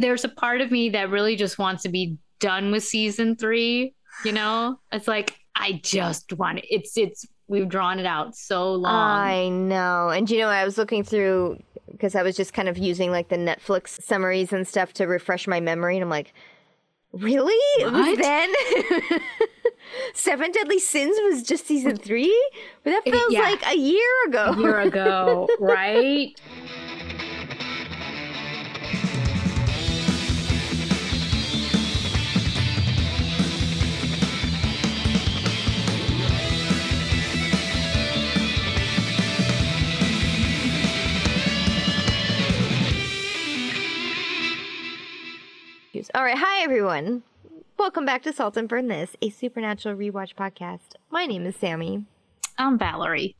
there's a part of me that really just wants to be done with season three. You know, it's like I just want it. It's it's we've drawn it out so long. I know. And you know, I was looking through because I was just kind of using like the Netflix summaries and stuff to refresh my memory, and I'm like, really? It was then. Seven Deadly Sins was just season three, but that feels yeah. like a year ago. a year ago, right? All right, hi everyone. Welcome back to Salt and Burn This, a supernatural rewatch podcast. My name is Sammy. I'm Valerie.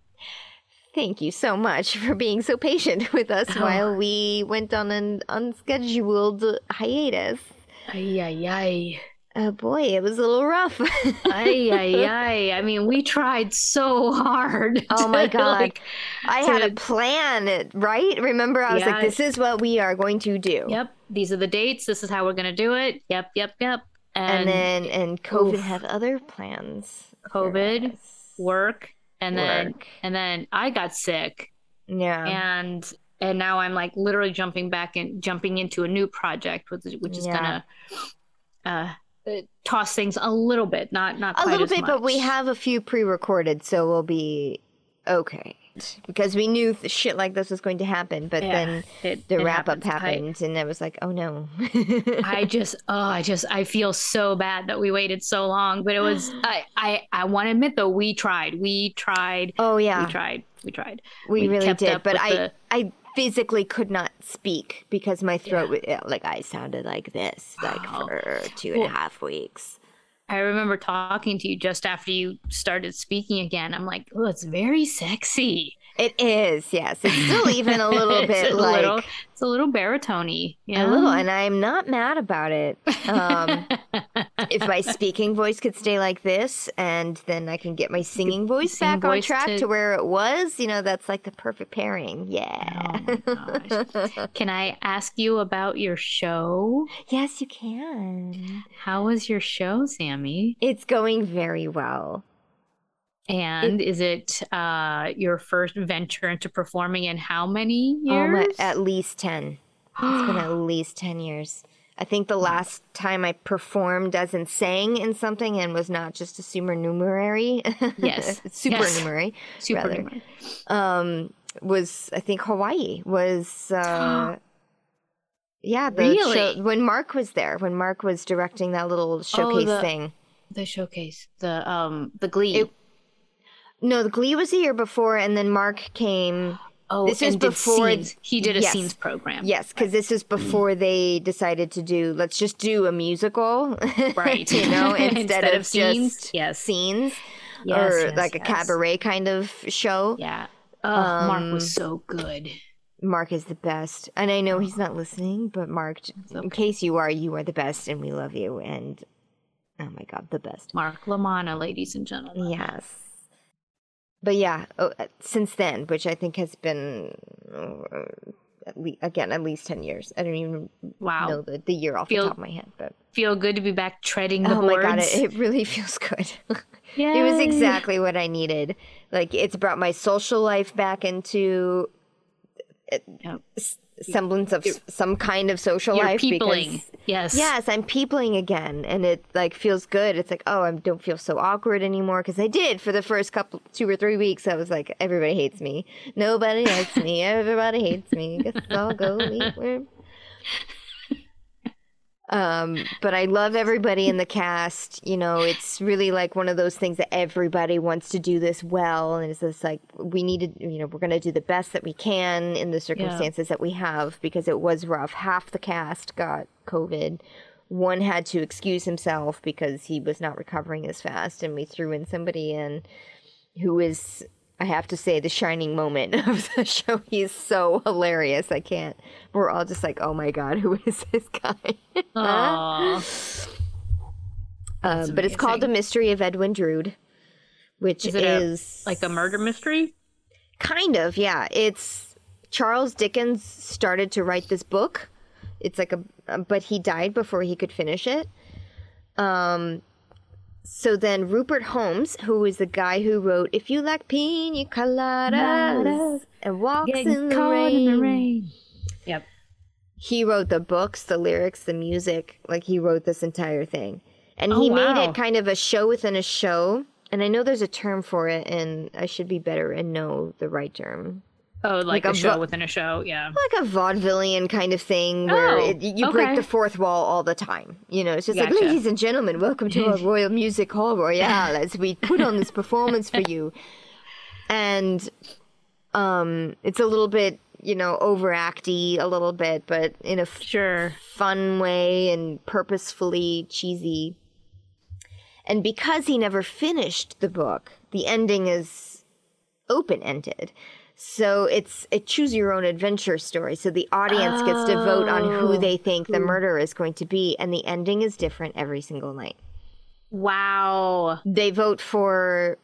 Thank you so much for being so patient with us Oh. while we went on an unscheduled hiatus. Ay ay ay. Oh boy, it was a little rough. Ay ay ay. I mean, we tried so hard. Oh my to, God. like, I had a plan, right? Remember, I was like, this is what we are going to do. yep, these are the dates. This is how we're gonna do it. Yep, yep, yep. And And, then, and COVID Oof. had other plans. COVID, work, and then Work. and then I got sick, Yeah. and and now I'm like literally jumping back and jumping into a new project, which is, which is Yeah. gonna uh, uh, toss things a little bit, not not a little bit, but we have a few pre-recorded, so we'll be okay. Because we knew th- shit like this was going to happen, but Yeah, then it- the it wrap up happens. I- happened, and I was like, oh no. I just, oh, I just, I feel so bad that we waited so long. But it was, I, I, I want to admit though, we tried, we tried, oh yeah, we tried, we tried. we, we really did. But I, the- I physically could not speak because my throat, was, like I sounded like this, like Wow. for two and a half weeks. I remember talking to you just after you started speaking again. I'm like, oh, it's very sexy. It is, yes. It's still even a little bit a like little, it's a little baritone a little, and I'm not mad about it. Um, if my speaking voice could stay like this, and then I can get my singing voice sing back on track to- to... where it was, you know, that's like the perfect pairing. Yeah. Oh. Can I ask you about your show? yes, you can. How was your show, Sammy? It's going very well. And is it uh, your first venture into performing in how many Oh years? at least 10. It's been at least 10 years. I think the last time I performed as in sang in something and was not just a supernumerary. Yes. supernumerary. Super rather. numerous. um was I think Hawaii was uh yeah the Really? show, when Mark was there when Mark was directing that little showcase the- thing. The showcase, the um, the Glee. It- No, the Glee was the year before, and then Mark came. oh, this was and did before- he did a yes. scenes program. Yes, because this is before they decided to do. Let's just do a musical, Right. you know, instead, Instead of, of scenes? just Yes. scenes Yes, or yes, like a cabaret kind of show. Yeah. Oh, Mark Um, was so good. Mark is the best. And I know he's not listening, but Mark, in case you are, you are the best and we love you. And oh my God, the best. Mark Lamana, ladies and gentlemen. Yes. But yeah, oh, uh, since then, which I think has been, uh, at le- again, at least 10 years. I don't even Wow. know the, the year off Feel- the top of my head. But Feel good to be back treading the oh boards. my God, it, it really feels good. It was exactly what I needed. Like, it's brought my social life back into Yep. Semblance of some kind of social You're life peopling. because Yes. yes i'm peopling again and it like feels good. It's like oh i don't feel so awkward anymore because i did for the first couple two or three weeks. I was like everybody hates me. Nobody likes me. Everybody hates me. Guess i'll go where um but i love everybody in the cast you know it's really like one of those things that everybody wants to do this well and it's just like we need to you know we're going to do the best that we can in the circumstances that we have because it was rough. Half the cast got covid. One had to excuse himself because he was not recovering as fast and we threw in somebody in who is I have to say the shining moment of the show. He's so hilarious. I can't. We're all just like, oh my god, who is this guy? Aw. Um, but it's called The. Mystery of Edwin Drood, which Is is, a, like a murder mystery? kind of yeah. It's Charles Dickens started to write this book. It's like a but he died before he could finish it. Um, so then Rupert Holmes, who is the guy who wrote "If You Like Pina Coladas" and "Walks in the, rain. in the rain. Yep. he wrote the books, the lyrics, the music. Like he wrote this entire thing, and Oh, he made it kind of a show within a show. And I know there's a term for it, and I should be better and know the right term. Oh, like, Like a, a show vo- within a show. Yeah. like a vaudevillian kind of thing where Oh, it, you break the fourth wall all the time. You know, it's just like, ladies and gentlemen, welcome to our Royal Music Hall Royale as we put on this performance for you. And um, it's a little bit, you know, overacty a little bit, but in a f- Sure. fun way and purposefully cheesy. And because he never finished the book, the ending is open ended. So it's a choose your own adventure story. So the audience gets to vote on who Oh. they think the hmm. murderer is going to be, and the ending is different every single night. Wow. They vote for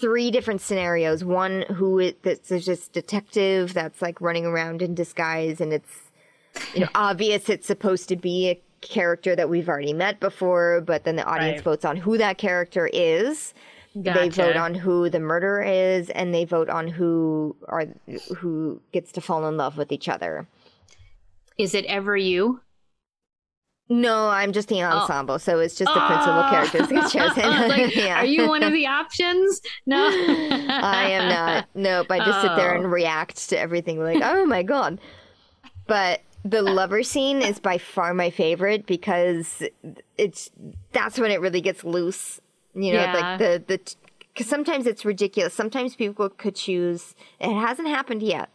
three different scenarios. One who it, that's this detective that's like running around in disguise, and it's you know obvious it's supposed to be a character that we've already met before, but then the audience Right. votes on who that character is. They vote on who the murderer is, and they vote on who are who gets to fall in love with each other. Is it ever you? No, I'm just the oh. ensemble, so it's just the ah. principal Oh. characters get chosen. Like, Yeah. Are you one of the options? No. I am not. Nope. I just sit there Oh. and react to everything like, oh my god. But the lover scene is by far my favorite because it's that's when it really gets loose. You know, Yeah. like the the because sometimes it's ridiculous. Sometimes people could choose. It hasn't happened yet,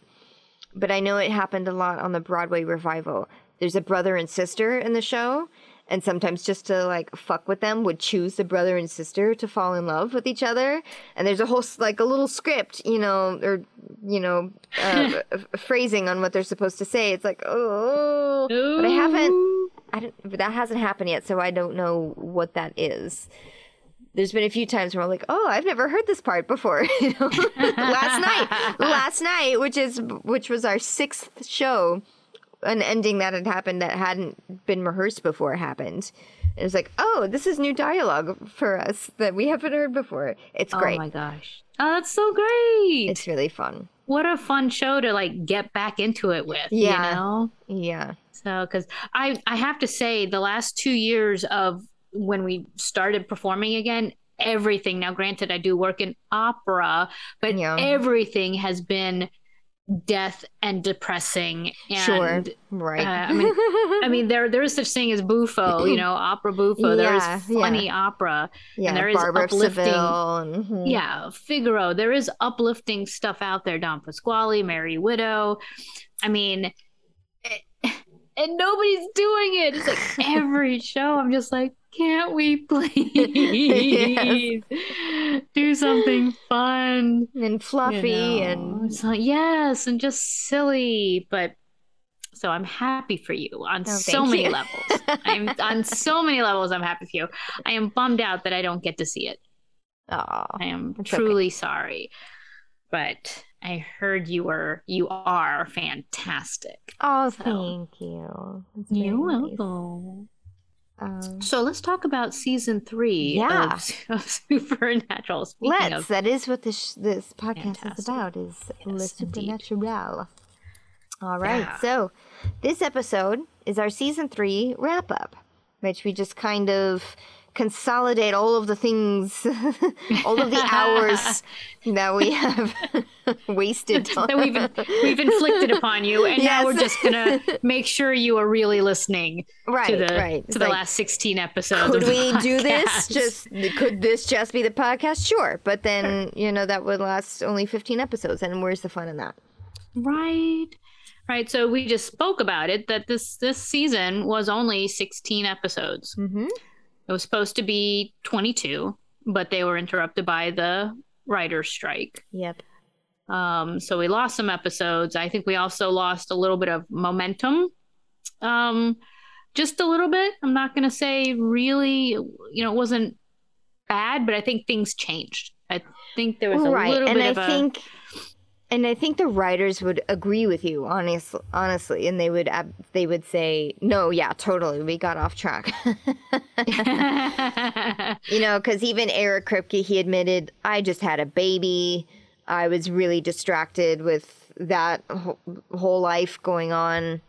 but I know it happened a lot on the Broadway revival. There's a brother and sister in the show, and sometimes just to like fuck with them would choose the brother and sister to fall in love with each other. And there's a whole like a little script, you know, or you know, uh, phrasing on what they're supposed to say. It's like oh, but I haven't. I don't. But that hasn't happened yet, so I don't know what that is. There's been a few times where I'm like, oh, I've never heard this part before. Last night, last night, which is which was our sixth show, an ending that had happened that hadn't been rehearsed before happened. It was like, oh, this is new dialogue for us that we haven't heard before. It's oh great. Oh my gosh. Oh, that's so great. It's really fun. what a fun show to like get back into it with. Yeah. You know? Yeah. So, because I, I have to say, the last two years of when we started performing again, everything. Now, granted, I do work in opera, but Yeah. everything has been death and depressing. And, sure. Right. uh, I mean, I mean, there there is such thing as buffo, you know, opera buffo. There Yeah, is funny yeah. opera. yeah. there is Barbara uplifting-. And, mhm. Yeah, Figaro. There is uplifting stuff out there. Don Pasquale, Merry Widow. I mean, eh, and nobody's doing it. It's like every show. I'm just like, can't we please do something fun? And fluffy you know? and so yes, and just silly, but. So I'm happy for you on Oh, so many you. levels. I'm on so many levels. I'm happy for you. I am bummed out that I don't get to see it. Aw. I am It's okay. truly sorry. But I heard you were you are fantastic. Oh, So- thank you. You're nice. welcome. Um, So let's talk about season three Yeah. of, of Supernatural. Speaking let's. of That is what this this podcast Fantastic. is about. Is Yes. Supernatural. All right. Yeah. So this episode is our season three wrap up, which we just kind of consolidate all of the things, all of the hours that we have wasted that we've we've inflicted upon you, and now we're just gonna make sure you are really listening right, to the right. to It's the like, last sixteen episodes. could we do this just could this just be the podcast sure but then you know that would last only 15 episodes and where's the fun in that Right. Right. So we just spoke about it that this this season was only 16 episodes. mm-hmm. It was supposed to be 22, but they were interrupted by the writer's strike. yep Um, so we lost some episodes. I think we also lost a little bit of momentum. Um, just a little bit. I'm not going to say really, you know, it wasn't bad, but I think things changed. I think there was a right little and bit i of a think and I think the writers would agree with you, honest, honestly, and they would they would say, "No, yeah, totally, we got off track." you know, because even Eric Kripke, he admitted, "I just had a baby. I was really distracted with that wh- whole life going on.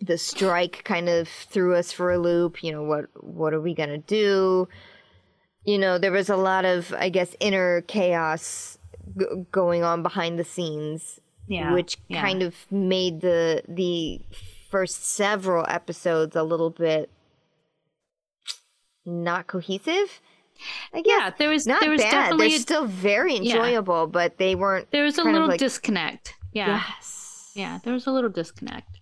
The strike kind of threw us for a loop. You know, what what are we gonna do?" You know, there was a lot of, I guess, inner chaos g- going on behind the scenes yeah. which yeah. kind of made the the first several episodes a little bit not cohesive. I guess yeah, there was not there was bad. definitely They're a- still very enjoyable, but they weren't. there was a little like- disconnect. Yeah. Yes. Yeah, there was a little disconnect.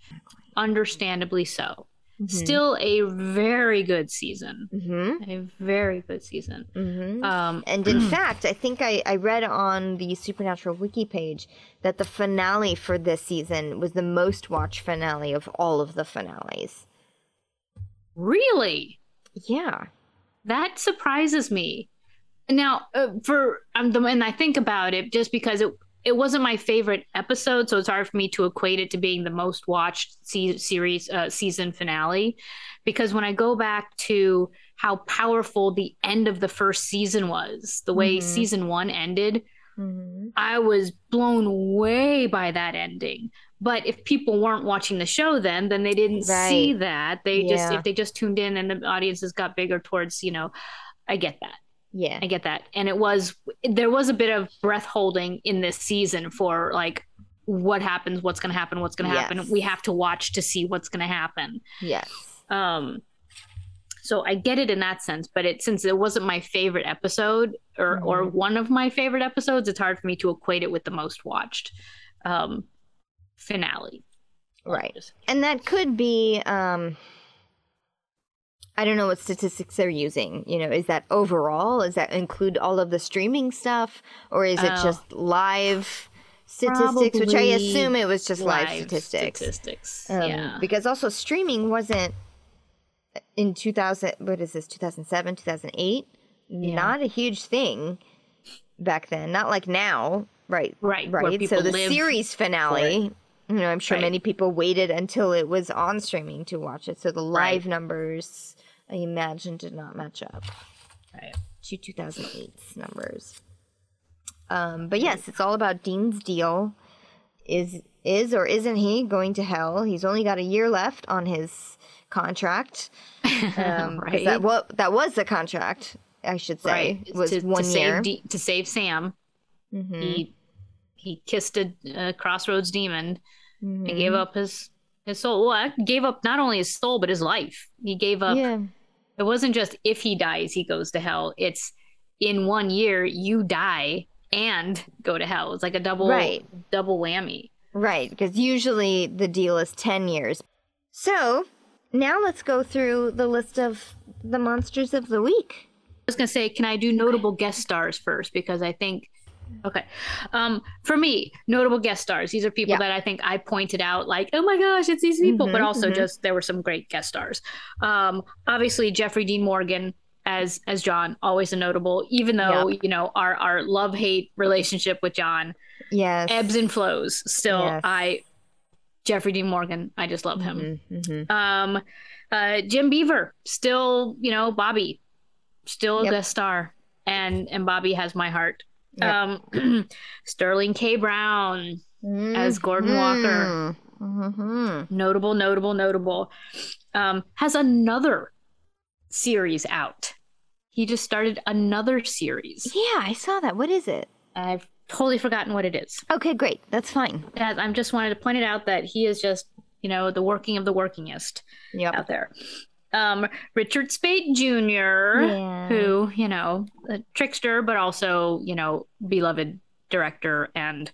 Understandably so. Mhm. Still a very good season. Mhm. A very good season. Mhm. Um And in fact, I think I, I read on the Supernatural wiki page that the finale for this season was the most watched finale of all of the finales. really Yeah. that surprises me. Now, uh, for um, the and I think about it just because it it wasn't my favorite episode, so it's hard for me to equate it to being the most watched se- series uh, season finale. Because when I go back to how powerful the end of the first season was, the way Mhm. season one ended, Mm-hmm. I was blown way by that ending. But if people weren't watching the show then, then they didn't see that. They just if they just tuned in and the audiences got bigger towards, you know, I get that. Yeah. I get that. And it was there was a bit of breath holding in this season for like what happens, what's going to happen, what's going to happen. Yes. We have to watch to see what's going to happen. Yes. Um so I get it in that sense, but it since it wasn't my favorite episode or or Mhm. one of my favorite episodes, it's hard for me to equate it with the most watched um finale. Right. And that could be um I don't know what statistics they're using. You know, is that overall? Does that include all of the streaming stuff? Or is it Oh. just live statistics? which I assume it was just live, Live statistics. Statistics. Um, yeah. Because also streaming wasn't in 2000, what is this, 2007, 2008? Yeah. Not a huge thing back then. Not like now. Right. Right, Right. So the series finale, you know, I'm sure Right. many people waited until it was on streaming to watch it. So the live Right. numbers, I imagine, did not match up Right. to 2008's numbers. Um, but yes, it's all about Dean's deal. Is is or isn't he going to hell? He's only got a year left on his contract. Um, Right. That what that was the contract, I should say, right. was to, one to year. Save to save Sam. Mhm. He he kissed a, a crossroads demon and Mhm. gave up his his soul. Well, gave up not only his soul but his life. He gave up. yeah, It wasn't just if he dies he goes to hell. It's in one year you die and go to hell. It's like a double Right. double whammy. right. Because usually the deal is ten years. So now let's go through the list of the monsters of the week. I was gonna say, can I do notable guest stars first? Because I think, okay, um, for me, notable guest stars. These are people Yeah. that I think I pointed out, like, oh my gosh, it's these people. but Mhm, also mhm. just there were some great guest stars. Um, obviously Jeffrey Dean Morgan as as John, always a notable. Even though you know our our love hate relationship with John Yes. ebbs and flows. Still, Yes. I Jeffrey Dean Morgan, I just love him. Mhm, mhm. Um, uh, Jim Beaver, still, you know, Bobby, still a Yep. guest star, and and Bobby has my heart. Yep. Um, Sterling K. Brown, as Gordon Walker. Mhm. notable, notable, notable, um, has another series out. He just started another series. Yeah, I saw that. What is it? I've totally forgotten what it is. Okay, great. That's fine. Yeah, I'm just wanted to point it out that he is just, you know, the working of the workingest Yep. out there. Um, Richard Speight Jr., Yeah. who, you know, a trickster, but also, you know, beloved director and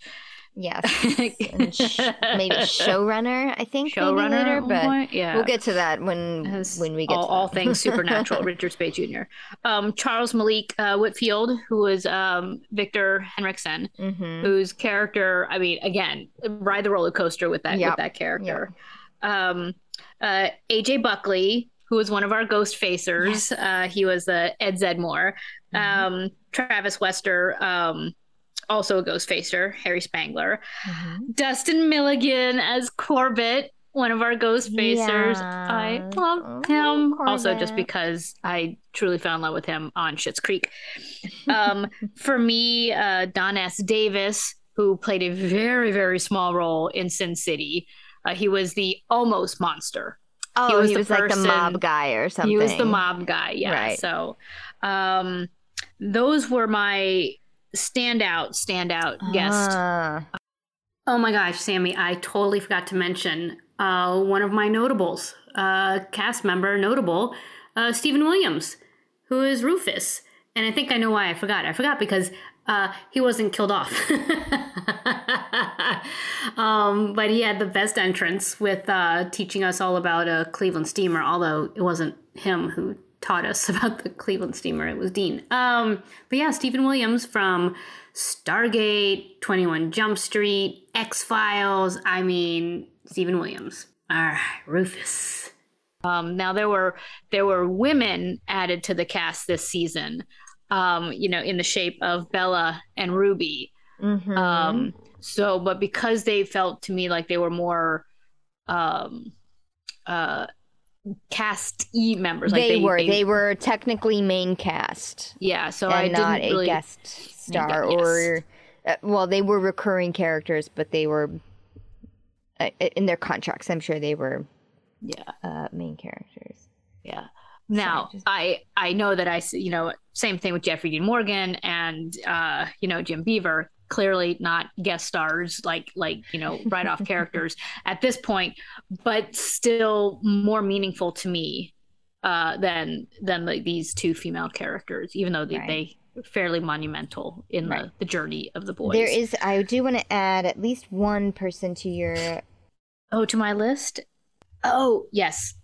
Yes. And sh- maybe showrunner, I think. maybe showrunner later, but point. Yeah. we'll get to that when Has when we get all, all things supernatural. Richard Speight Jr. Um, Charles Malik uh, Whitfield, who was um, Victor Henriksen, Mhm. whose character, I mean, again, ride the roller coaster with that Yep. with that character. Um, uh, AJ Buckley, who was one of our ghost facers. Uh, he was uh, Ed Zeddmore. Mhm. Um, Travis Wester, um, also a ghost facer, Harry Spangler. Mm-hmm. Dustin Milligan as Corbett, one of our ghost facers. I Yes. love Oh, him. Also, just because I truly fell in love with him on Schitt's Creek. Um, for me, uh, Don S. Davis, who played a very, very small role in Sin City, uh, he was the almost monster. Oh, was he the was, like the mob guy or something. He was the mob guy. Yeah. Right. So, um, those were my standout, standout guest. Ah. Oh my gosh, Sammy, I totally forgot to mention uh, one of my notables, uh, cast member notable, uh, Steven Williams, who is Rufus. And I think I know why I forgot. I forgot because uh, he wasn't killed off. um, but he had the best entrance with uh, teaching us all about a Cleveland steamer, although it wasn't him who taught us about the Cleveland steamer, it was Dean. Um, but yeah, Steven Williams from Stargate, 21 Jump Street, X Files. I mean, Steven Williams. All right, Rufus. Um, now there were there were women added to the cast this season. Um, you know, in the shape of Bela and Ruby. Mhm. Um, so, but because they felt to me like they were more um, uh, cast E members, like they, were. They, were technically main cast yeah. So I not a really. guest star yes. or. Uh, well, they were recurring characters, but they were uh, in their contracts. I'm sure they were Yeah, uh, main characters. yeah. Now just- I I know that I you know same thing with Jeffrey Dean Morgan and uh, you know Jim Beaver. Clearly not guest stars like like you know write off characters at this point, but still more meaningful to me uh, than than like these two female characters, even though they, Right. they fairly monumental in Right. the, the journey of the boys. There is. I do want to add at least one person to your oh to my list. Oh yes,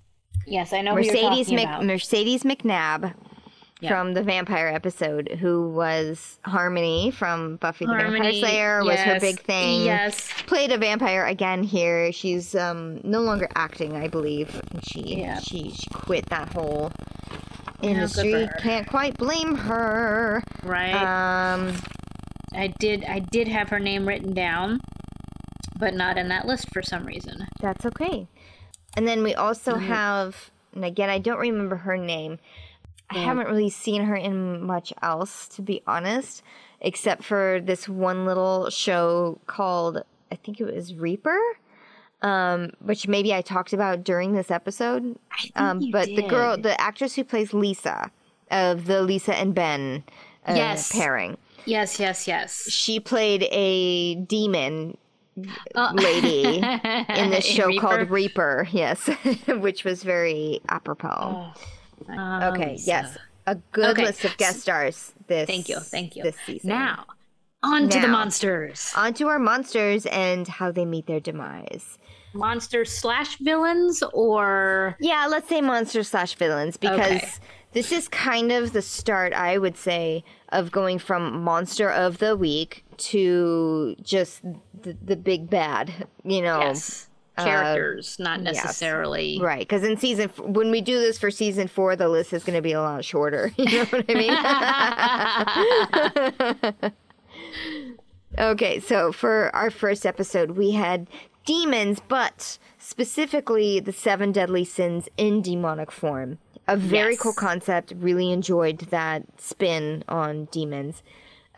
yes I know who you're Mercedes Mc, about. Mercedes McNabb Yeah. from the vampire episode, who was Harmony from Buffy the Vampire Slayer, was her big thing. Yes, Played a vampire again here. She's um no longer acting, I believe. She Yeah. she she quit that whole Yeah, industry. her. Can't quite blame her. right. Um I did I did have her name written down, but not in that list for some reason. That's okay. And then we also Mm-hmm. have, and again, I don't remember her name. I haven't really seen her in much else, to be honest, except for this one little show called, I think it was Reaper, um, which maybe I talked about during this episode. I think Um, but the girl, the actress who plays Lisa of the Lisa and Ben uh, Yes. pairing, Yes, yes, yes. she played a demon Oh. lady in this show Reaper? called Reaper, yes, which was very apropos. Oh, okay, Lisa. yes, a good Okay, list of guest stars. This Thank you, thank you. This season. Now, on to the monsters. on to our monsters and how they meet their demise. Monsters slash villains, or Yeah, let's say monsters slash villains because Okay. this is kind of the start, I would say, of going from monster of the week to just the, the big bad. You know, yes, characters, not uh, yes. necessarily. Right, because in season f- when we do this for season four, the list is going to be a lot shorter. You know what I mean? okay, so for our first episode, we had demons, but specifically the seven deadly sins in demonic form. A very Yes. cool concept. Really enjoyed that spin on demons.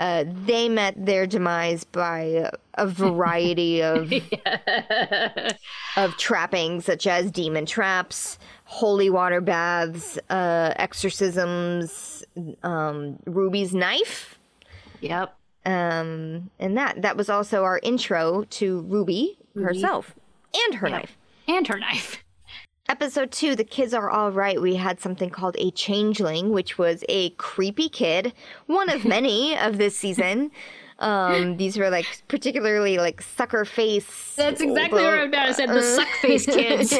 Uh, they met their demise by a variety of of trappings such as demon traps, holy water baths, uh, exorcisms, um, Ruby's knife, Yep. um, and that that was also our intro to Ruby, herself and her Yep. knife. And her knife. Episode two, the kids are all right. We had something called a changeling, which was a creepy kid, one of many of this season. Um, these were like particularly like sucker face. That's exactly what I wrote down. I said the suck face kids.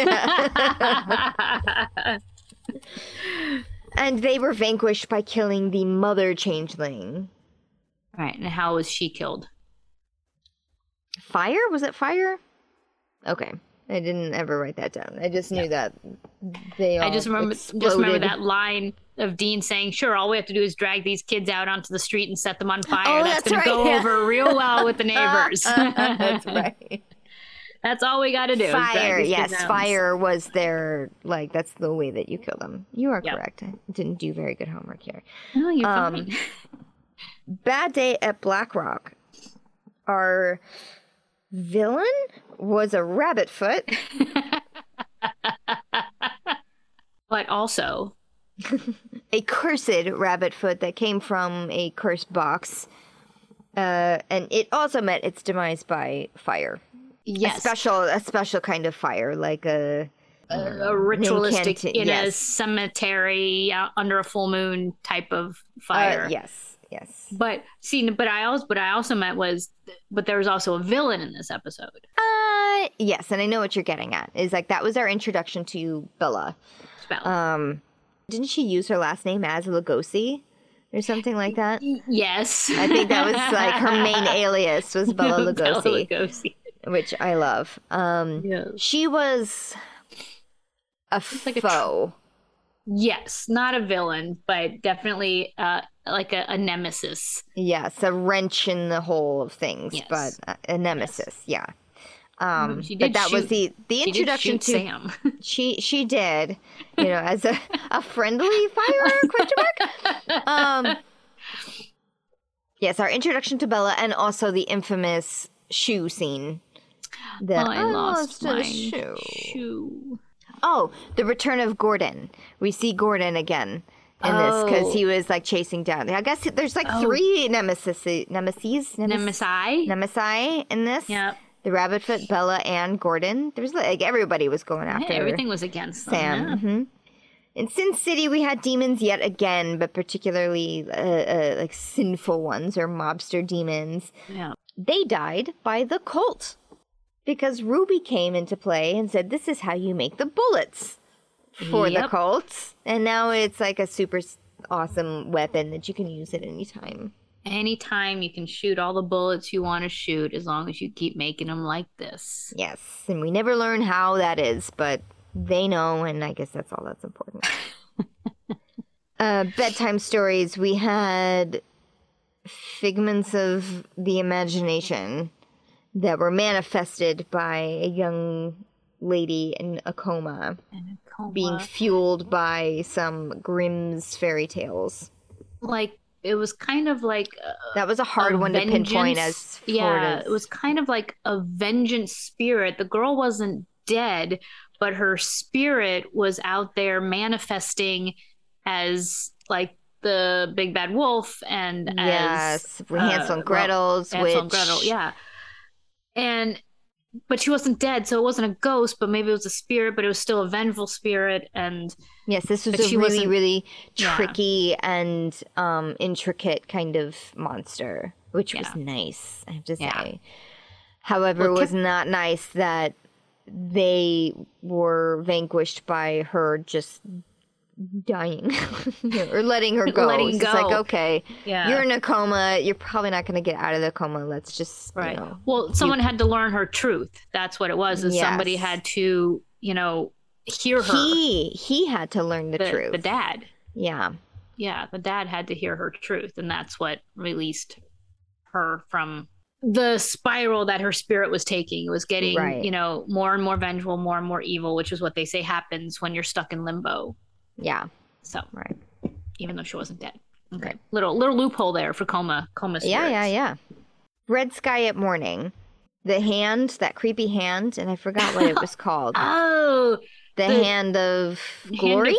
And they were vanquished by killing the mother changeling. right. And how was she killed? Fire? Was it fire? Okay. I didn't ever write that down. I just knew that they all I just remember just remember that line of Dean saying, "Sure, all we have to do is drag these kids out onto the street and set them on fire. Oh, that's, that's going to go yeah. over real well with the neighbors. that's right. That's all we got to do. Fire, yes, fire was their like that's the way that you kill them. You are Yep. correct. I didn't do very good homework here. No, you're Um, fine. Bad Day at Black Rock. Villain was a rabbit foot. But also, a cursed rabbit foot that came from a cursed box. Uh, and it also met its demise by fire. yes, A special, a special kind of fire, like a a ritualistic Incanti- in a cemetery uh, under a full moon type of uh, fire. yes, yes. But see, but I also, but I also meant was, but there was also a villain in this episode. Uh, yes, and I know what you're getting at. Is like that was our introduction to Bela. Spell. Um, didn't she use her last name as Lugosi or something like that? yes, I think that was like her main alias was Bela Lugosi, Lugosi. which I love. Um, Yes. she was a like a tr- foe. Yes, not a villain, but definitely uh, like a, a nemesis. yes, a wrench in the whole of things, Yes. but a, a nemesis. Yeah. Um, She but that was shoot- the the She did introduction to Sam. she she did you know as a, a friendly fire question mark um yes our introduction to bela and also the infamous shoe scene that Oh, I lost a my shoe shoe. Oh the return of gordon we see gordon again in this because Oh. he was like chasing down i guess there's like Oh. three nemesis nemesis nemesis Nemesi. nemesi in this Yep. the rabbitfoot bela and gordon there's like everybody was going Yeah, after everything was against them. Sam. yeah. hmm In Sin City, we had demons yet again, but particularly uh, uh, like sinful ones or mobster demons. Yeah. They died by the Colt because Ruby came into play and said, "This is how you make the bullets for the Yep. Colt," and now it's like a super awesome weapon that you can use at any time. Anytime you can shoot all the bullets you want to shoot as long as you keep making them like this. Yes, and we never learn how that is, but they know, and I guess that's all that's important. uh, bedtime stories. We had figments of the imagination that were manifested by a young lady in a coma, And a coma. being fueled by some Grimm's fairy tales. like it was kind of like uh, That was a hard a one to pinpoint as vengeance- yeah it was kind of like a vengeance spirit the girl wasn't dead but her spirit was out there manifesting as like the big bad wolf and as yes, uh, Hansel and well, Gretel's Hansel which and Gretel, yeah and but she wasn't dead so it wasn't a ghost but maybe it was a spirit but it was still a vengeful spirit and Yes, this was a really, really Yeah. tricky and um, intricate kind of monster, which was nice, I have to say. Yeah. However, Well, it was not nice that they were vanquished by her just dying or letting her go. Letting It's just like, okay, yeah you're in a coma. You're probably not going to get out of the coma. Let's just, right you know. well someone had to learn her truth that's what it was is somebody had to you know hear her He he had to learn the, the, truth. the dad Yeah. yeah the dad had to hear her truth and that's what released her from the spiral that her spirit was taking it was getting Right. you know more and more vengeful more and more evil which is what they say happens when you're stuck in limbo Yeah. so Right. even though she wasn't dead okay Right. little little loophole there for coma coma Yeah, yeah, yeah. Red Sky at Morning. The hand, that creepy hand, and I forgot what it was called. oh The, the hand of hand of- glory?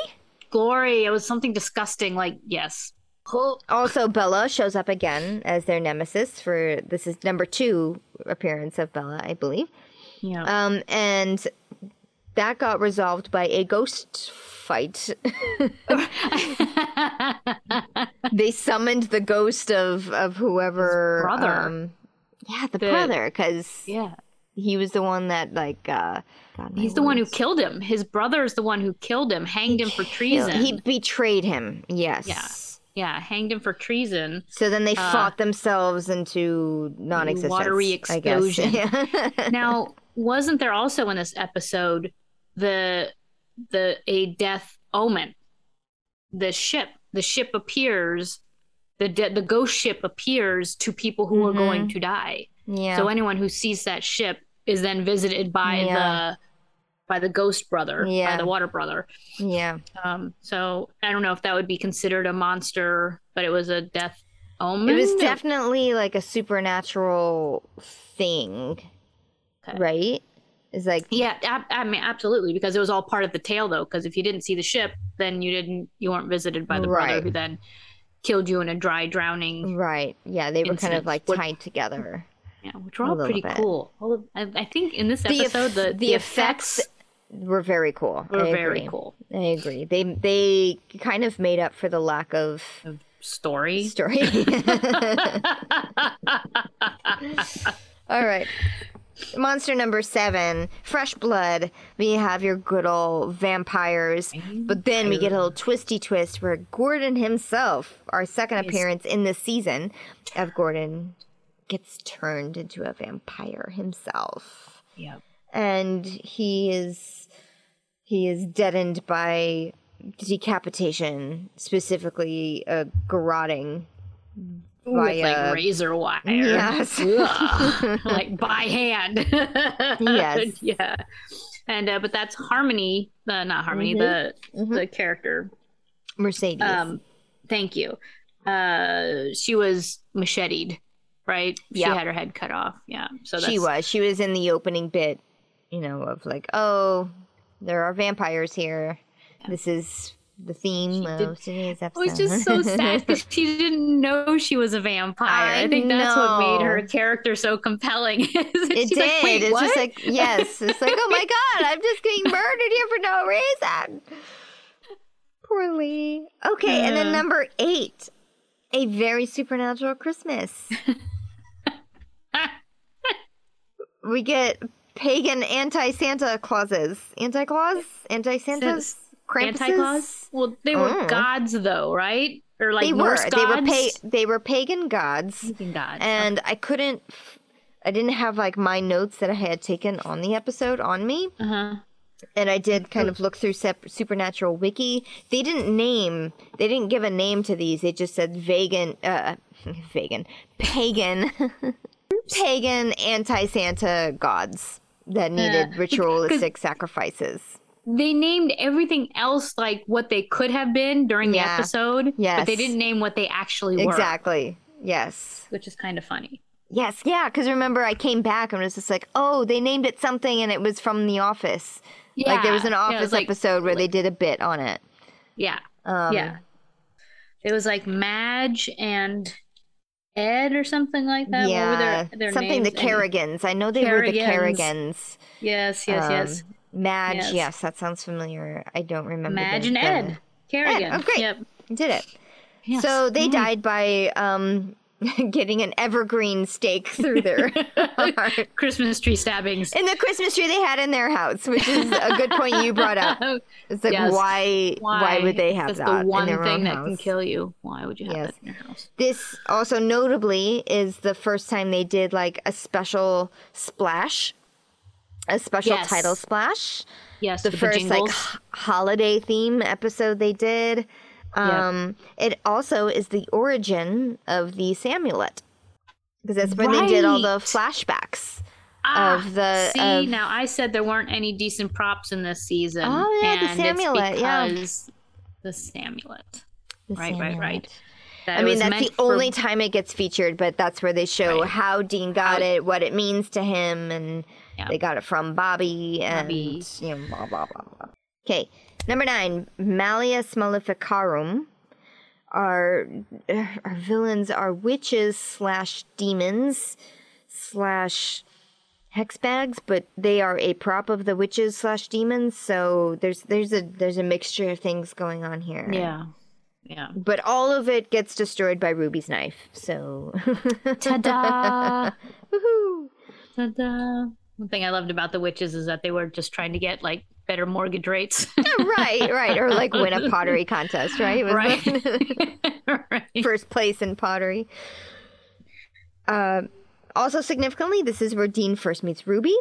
glory it was something disgusting like yes Also, Bela shows up again as their nemesis for this is number two appearance of Bela, I believe. yeah Um, and that got resolved by a ghost fight. they summoned the ghost of of whoever His brother. Um, yeah, the, The- brother, because yeah he was the one that like. uh God, He's the one who killed him. His brother is the one who killed him, hanged him for treason. He betrayed him. Yes. Yeah. yeah, hanged him for treason. So then they Uh, fought themselves into non-existence. watery explosion. Yeah. Now, wasn't there also in this episode the the a death omen? the ship. The ship appears, the de- the ghost ship appears to people who are going to die. Yeah. So anyone who sees that ship is then visited by Yeah. the by the ghost brother, Yeah. by the water brother. yeah. Um, so I don't know if that would be considered a monster, but it was a death omen. It was definitely like a supernatural thing, Okay. right? It's like Yeah, ab- I mean, absolutely, because it was all part of the tale, though. Because if you didn't see the ship, then you didn't, you weren't visited by the brother who then killed you in a dry drowning. right. Yeah, they were kind of like What- tied together. Yeah, which were all pretty bit. cool. All of, I, I think in this The episode, the, the effects Were very cool. were I very agree. cool. I agree. They they kind of made up for the lack of Story. story. All right. Monster number seven, fresh blood. We have your good old vampires, but then we get a little twisty twist where Gordon himself, our second appearance in this season of Gordon, gets turned into a vampire himself, yeah. and he is he is deadened by decapitation, specifically a garroting. With like razor wire. Yes. Like by hand. Yes. Yeah. And uh, but that's Harmony, uh, not Harmony, the the character. Mercedes. Um, thank you. Uh, she was macheted, right? Yeah. She had her head cut off. Yeah. So that's, she was. She was in the opening bit, you know, of like, oh, there are vampires here. This is the theme of today's It episode. was just so sad because she didn't know she was a vampire. I, I think that's what made her character so compelling. it did. like, Wait, it's what? just like, yes. It's like, oh my God, I'm just getting murdered here for no reason. Poorly. Okay, and then number eight, a very supernatural Christmas. we get pagan anti Santa Clauses. Anti Claus? Anti Santas? Anti-Claus? Well, they were Oh. gods, though, right? Or like They were. Norse They were pa- they were pagan gods. Pagan gods. And I couldn't I didn't have like my notes that I had taken on the episode on me. uh-huh. and I did kind of look through Sep- Supernatural Wiki. They didn't name, they didn't give a name to these. They just said vegan, uh, vegan, pagan, pagan anti-Santa gods that needed ritualistic sacrifices. They named everything else like what they could have been during the Yeah. episode, but they didn't name what they actually were, Exactly. Yes. which is kind of funny. Yes. Yeah. Because remember, I came back and was just like, oh, they named it something, and it was from The Office. like there was an Yeah, Office was like- episode where they did a bit on it. Yeah, Um, yeah. It was like Madge and Ed or something like that. What were Yeah, their, their something names? the Carrigans. I know they were the Carrigans. Carrigans. Yes, yes, yes. Madge, Yes. yes. that sounds familiar. I don't remember. Madge the- and Ed. Carrigan. oh, great. Yep. Did it. Yes. So they Mm. died by um, getting an evergreen stake through their. Christmas tree stabbings. In the Christmas tree they had in their house, which is a good point you brought up. It's like Yes. why, why would they have That's that the one in their thing that house? can kill you. Why would you have Yes. that in your house? This also notably is the first time they did like a special splash, a special Yes. title splash. Yes, the with first like h- holiday theme episode they did. Um, It also is the origin of the Samulet because that's when they did all the flashbacks. Ah, of the- see of- now I said there weren't any decent props in this season. Oh, yeah, the Samulet, yeah. the Samulet. The Right, right, right. Samulet. That I mean, that's the for- only time it gets featured, but that's where they show Right. how Dean got it, what it means to him, and Yeah. they got it from Bobby, and Bobby. you know, blah blah blah blah. Okay, number nine, Malleus Maleficarum. Our our villains are witches slash demons slash hex bags, but they are a prop of the witches slash demons. So there's there's a there's a mixture of things going on here. Yeah. Yeah. But all of it gets destroyed by Ruby's knife. So Ta-da! Woohoo. Ta-da! One thing I loved about the witches is that they were just trying to get like better mortgage rates. right, right. Or like win a pottery contest, right? Was right. right. First place in pottery. Uh, also significantly, this is where Dean first meets Ruby.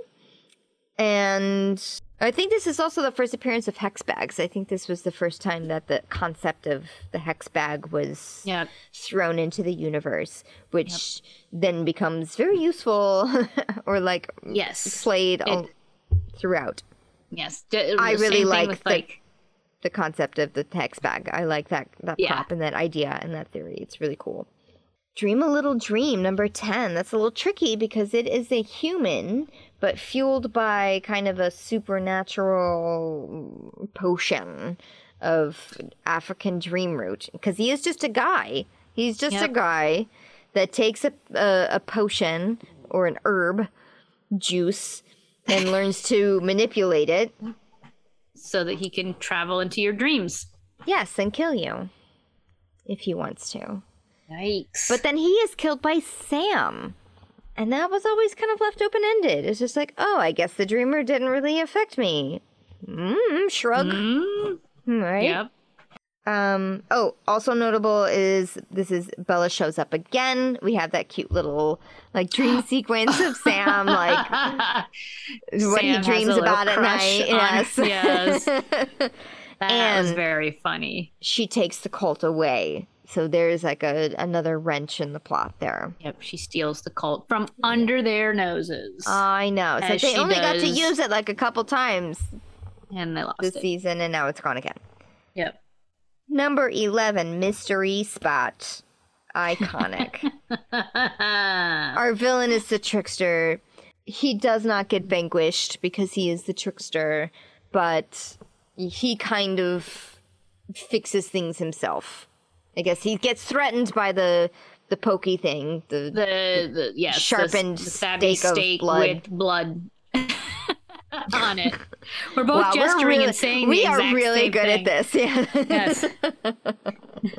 And I think this is also the first appearance of hex bags. I think this was the first time that the concept of the hex bag was Yeah. thrown into the universe, which then becomes very useful or like Yes. played all throughout. Yes. D- I really like with, the- like The concept of the hex bag. I like that that Yeah. prop and that idea and that theory. It's really cool. Dream a little dream, number 10. That's a little tricky because it is a human, but fueled by kind of a supernatural potion of African dream root. Because he is just a guy. He's just a guy that takes a, a, a potion or an herb juice and learns to manipulate it. so that he can travel into your dreams. Yes, and kill you if he wants to. Yikes. But then he is killed by Sam. And that was always kind of left open ended. It's just like, oh, I guess the dreamer didn't really affect me. Mm, shrug. Mm, Right? yep. Um, oh, also notable is this is Bela shows up again. We have that cute little like dream sequence of Sam, like what he Sam dreams about at night. Yes. yes. That was very funny. she takes the Colt away. So there's like a another wrench in the plot there. Yep, she steals the Colt from under their noses, I know. Like they only got to use it like a couple times and they lost this it. season, and now it's gone again. Yep. Number eleven, mystery spot, iconic. Our villain is the trickster. He does not get vanquished because he is the trickster, but he kind of fixes things himself. I guess he gets threatened by the the pokey thing. The, the the yes, Sharpened the, stabby steak blood. with blood on it. We're both Wow, we're gesturing really, and saying we the are really good thing. at this. Yeah. Yes,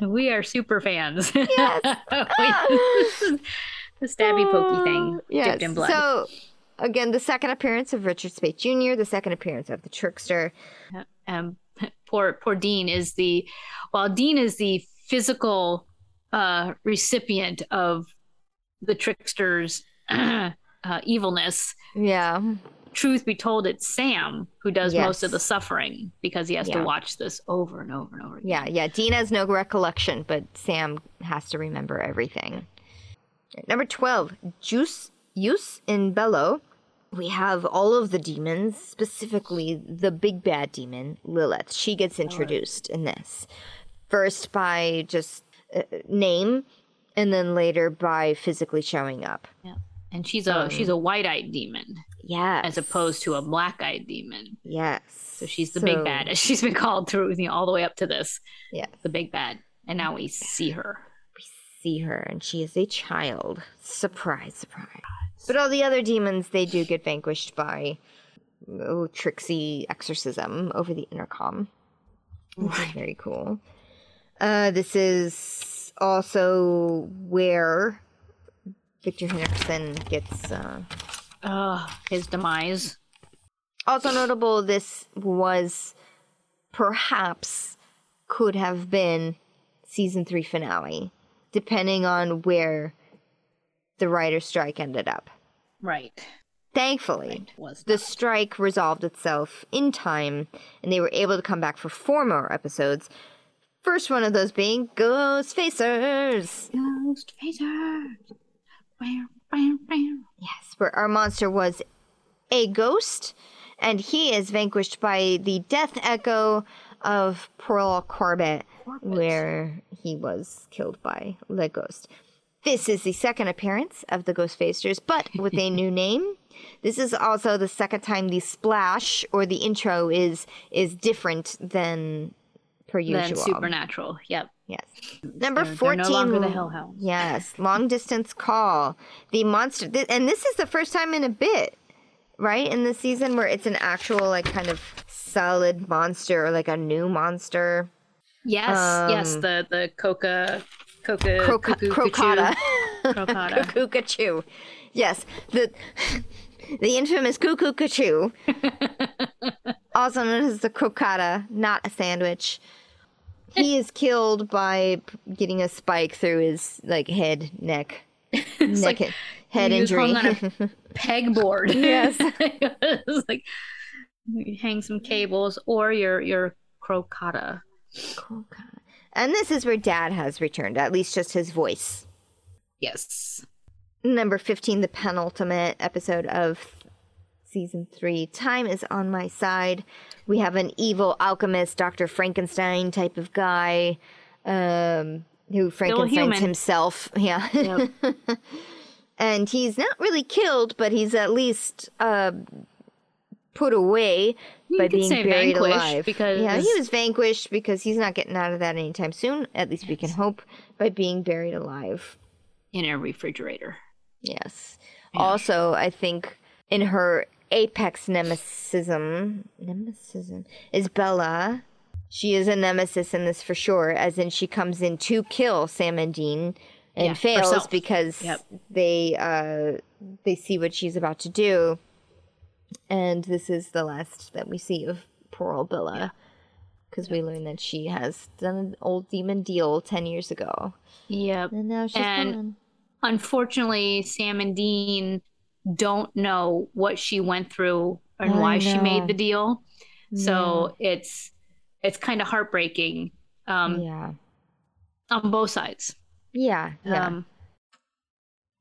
we are super fans. Yes. the stabby pokey thing dipped in blood. So again, the second appearance of Richard Speight Jr., the second appearance of the trickster. um, poor poor Dean is the while Dean is the physical uh, recipient of the trickster's uh, evilness. Yeah. Truth be told, it's Sam who does most of the suffering because he has Yeah. to watch this over and over and over again. Yeah, yeah. Dean has no recollection, but Sam has to remember everything. Number 12, Juice, Use in Bello. We have all of the demons, specifically the big bad demon, Lilith. She gets introduced in this. First by just uh, name, and then later by physically showing up. Yeah. And she's a she's a white-eyed demon Yes. as opposed to a black-eyed demon. Yes. So she's the big bad, as she's been called through you know, all the way up to this, Yes. the big bad. And now we see her. We see her and she is a child. Surprise, surprise. But all the other demons, they do get vanquished by oh, tricksy exorcism over the intercom. Which is very cool. Uh, this is also where Victor Henriksen gets. Uh... Uh, his demise. Also notable, this was perhaps could have been season three finale, depending on where the writer's strike ended up. Right. Thankfully, the strike resolved itself in time, and they were able to come back for four more episodes. First one of those being Ghost Facers. Ghost Facer. Bam, bam, bam. Yes, where our monster was a ghost, and he is vanquished by the death echo of Pearl Corbett, where he was killed by the ghost. This is the second appearance of the Ghost Facers, but with a new name. This is also the second time the splash or the intro is is different than per usual. supernatural. Yep. Yes. Number They're- they're 14. no longer the Hellhounds. Yes. Long distance call. The monster. Th- and this is the first time in a bit, right? In the season where it's an actual, like, kind of solid monster or like a new monster. Yes. yes. Um, The the coca coca Croca- crocotta. Crocotta. Cuckoo Yes. The. The infamous Cuckoo Cachoo, also known as the crocotta, not a sandwich. He is killed by getting a spike through his like head, neck, neck, like head he injury. hung on a pegboard. Yes. it's like You hang some cables or your your crocotta. Crocotta. And this is where Dad has returned, at least just his voice. Yes. Number 15, the penultimate episode of season three. Time is on my side. We have an evil alchemist, Dr. Frankenstein type of guy, um, who Frankenstein's himself. Yeah. Yep. and he's not really killed, but he's at least uh, put away by could being say buried vanquished alive. because- yeah, he was vanquished because he's not getting out of that anytime soon. At least we can hope by being buried alive. In a refrigerator. Yes. Also, I think in her apex nemesism, nemesism is Bela. She is a nemesis in this for sure, as in she comes in to kill Sam and Dean and Yeah, fails herself. because Yep. they uh, they see what she's about to do, and this is the last that we see of poor old Bela. Because we learn that she has done an old demon deal 10 years ago. Yep. And now she's And- gone. Unfortunately, Sam and Dean don't know what she went through and I why she made the deal. So it's it's kind of heartbreaking um, yeah. on both sides. Yeah. Yeah. Um,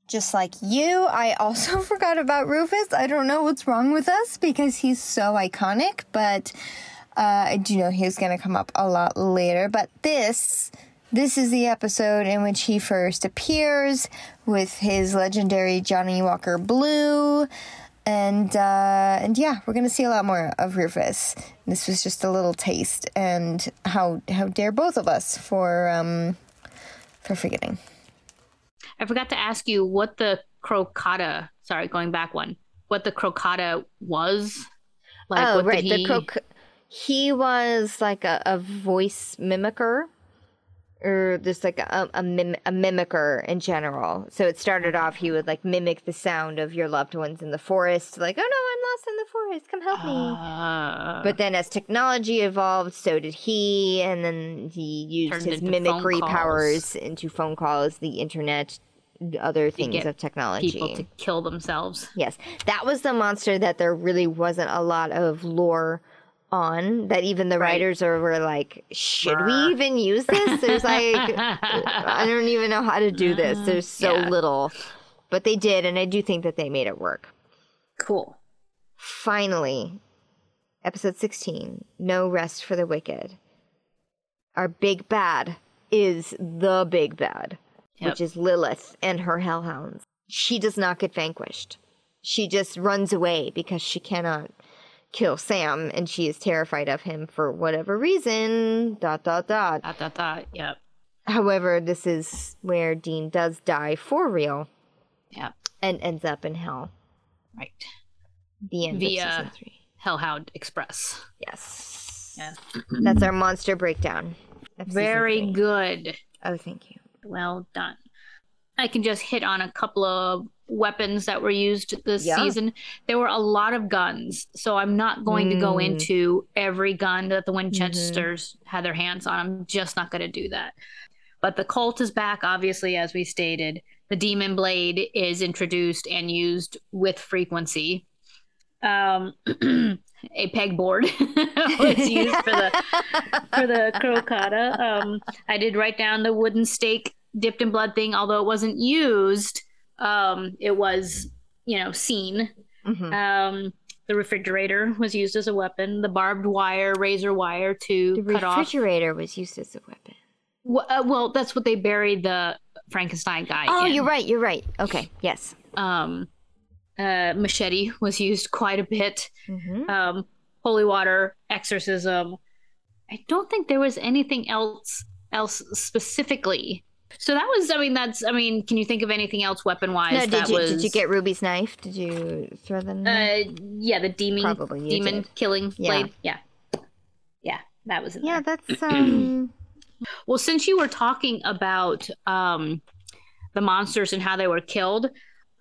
Just like you, I also forgot about Rufus. I don't know what's wrong with us because he's so iconic, but uh, I do know he's going to come up a lot later. But this, this is the episode in which he first appears with his legendary Johnnie Walker Blue. And uh, and yeah, we're gonna see a lot more of Rufus. This was just a little taste, and how how dare both of us for um for forgetting. I forgot to ask you what the crocotta. Sorry, going back one. What the crocotta was? Like, oh, right. The he- croc. He was like a, a voice mimicker, or just like a a, mim- a mimicker in general. So it started off he would like mimic the sound of your loved ones in the forest, like, "Oh no, I'm lost in the forest. Come help me." Uh, But then as technology evolved, so did he, and then he used his mimicry powers into phone calls, the internet, other things of technology. people to kill themselves. Yes, that was the monster that there really wasn't a lot of lore on. That even the Right. writers are, were like, should we even use this? There's like, I don't even know how to do this. Uh, There's so Yeah. little, but they did, and I do think that they made it work. Cool. Finally, episode 16 No Rest for the Wicked. Our big bad is the big bad, Yep. which is Lilith and her hellhounds. She does not get vanquished. She just runs away because she cannot kill Sam and she is terrified of him for whatever reason. Dot, dot, dot. Dot, dot, dot. Yep. However, this is where Dean does die for real Yep. and ends up in hell. Right. The end Via- of season three. Hellhound Express. Yes. Yeah. That's our monster breakdown. Very good. Oh, thank you. Well done. I can just hit on a couple of weapons that were used this Yeah. season. There were a lot of guns, so I'm not going to go Mm. into every gun that the Winchesters had their hands on. I'm just not going to do that. But the Colt is back, obviously, as we stated. The Demon Blade is introduced and used with frequency. Um, a pegboard was used for the for the crocotta. Um, I did write down the wooden stake dipped in blood thing, although it wasn't used. Um, it was, you know, seen. Mhm. Um, the refrigerator was used as a weapon. The barbed wire, razor wire to The cut off. The refrigerator was used as a weapon. Well, uh, well, that's what they buried the Frankenstein guy. Oh, in. you're right. You're right. Okay. Yes. Um, uh, machete was used quite a bit. Mm-hmm. um, holy water, exorcism. I don't think there was anything else else specifically. So that was, I mean, that's, I mean, can you think of anything else weapon wise? No, that did you was, did you get Ruby's knife? Did you throw them? in there? Uh, yeah, the demon, Probably demon did. killing Yeah. blade. Yeah, yeah, that was yeah, there. that's um. Well, since you were talking about um, the monsters and how they were killed,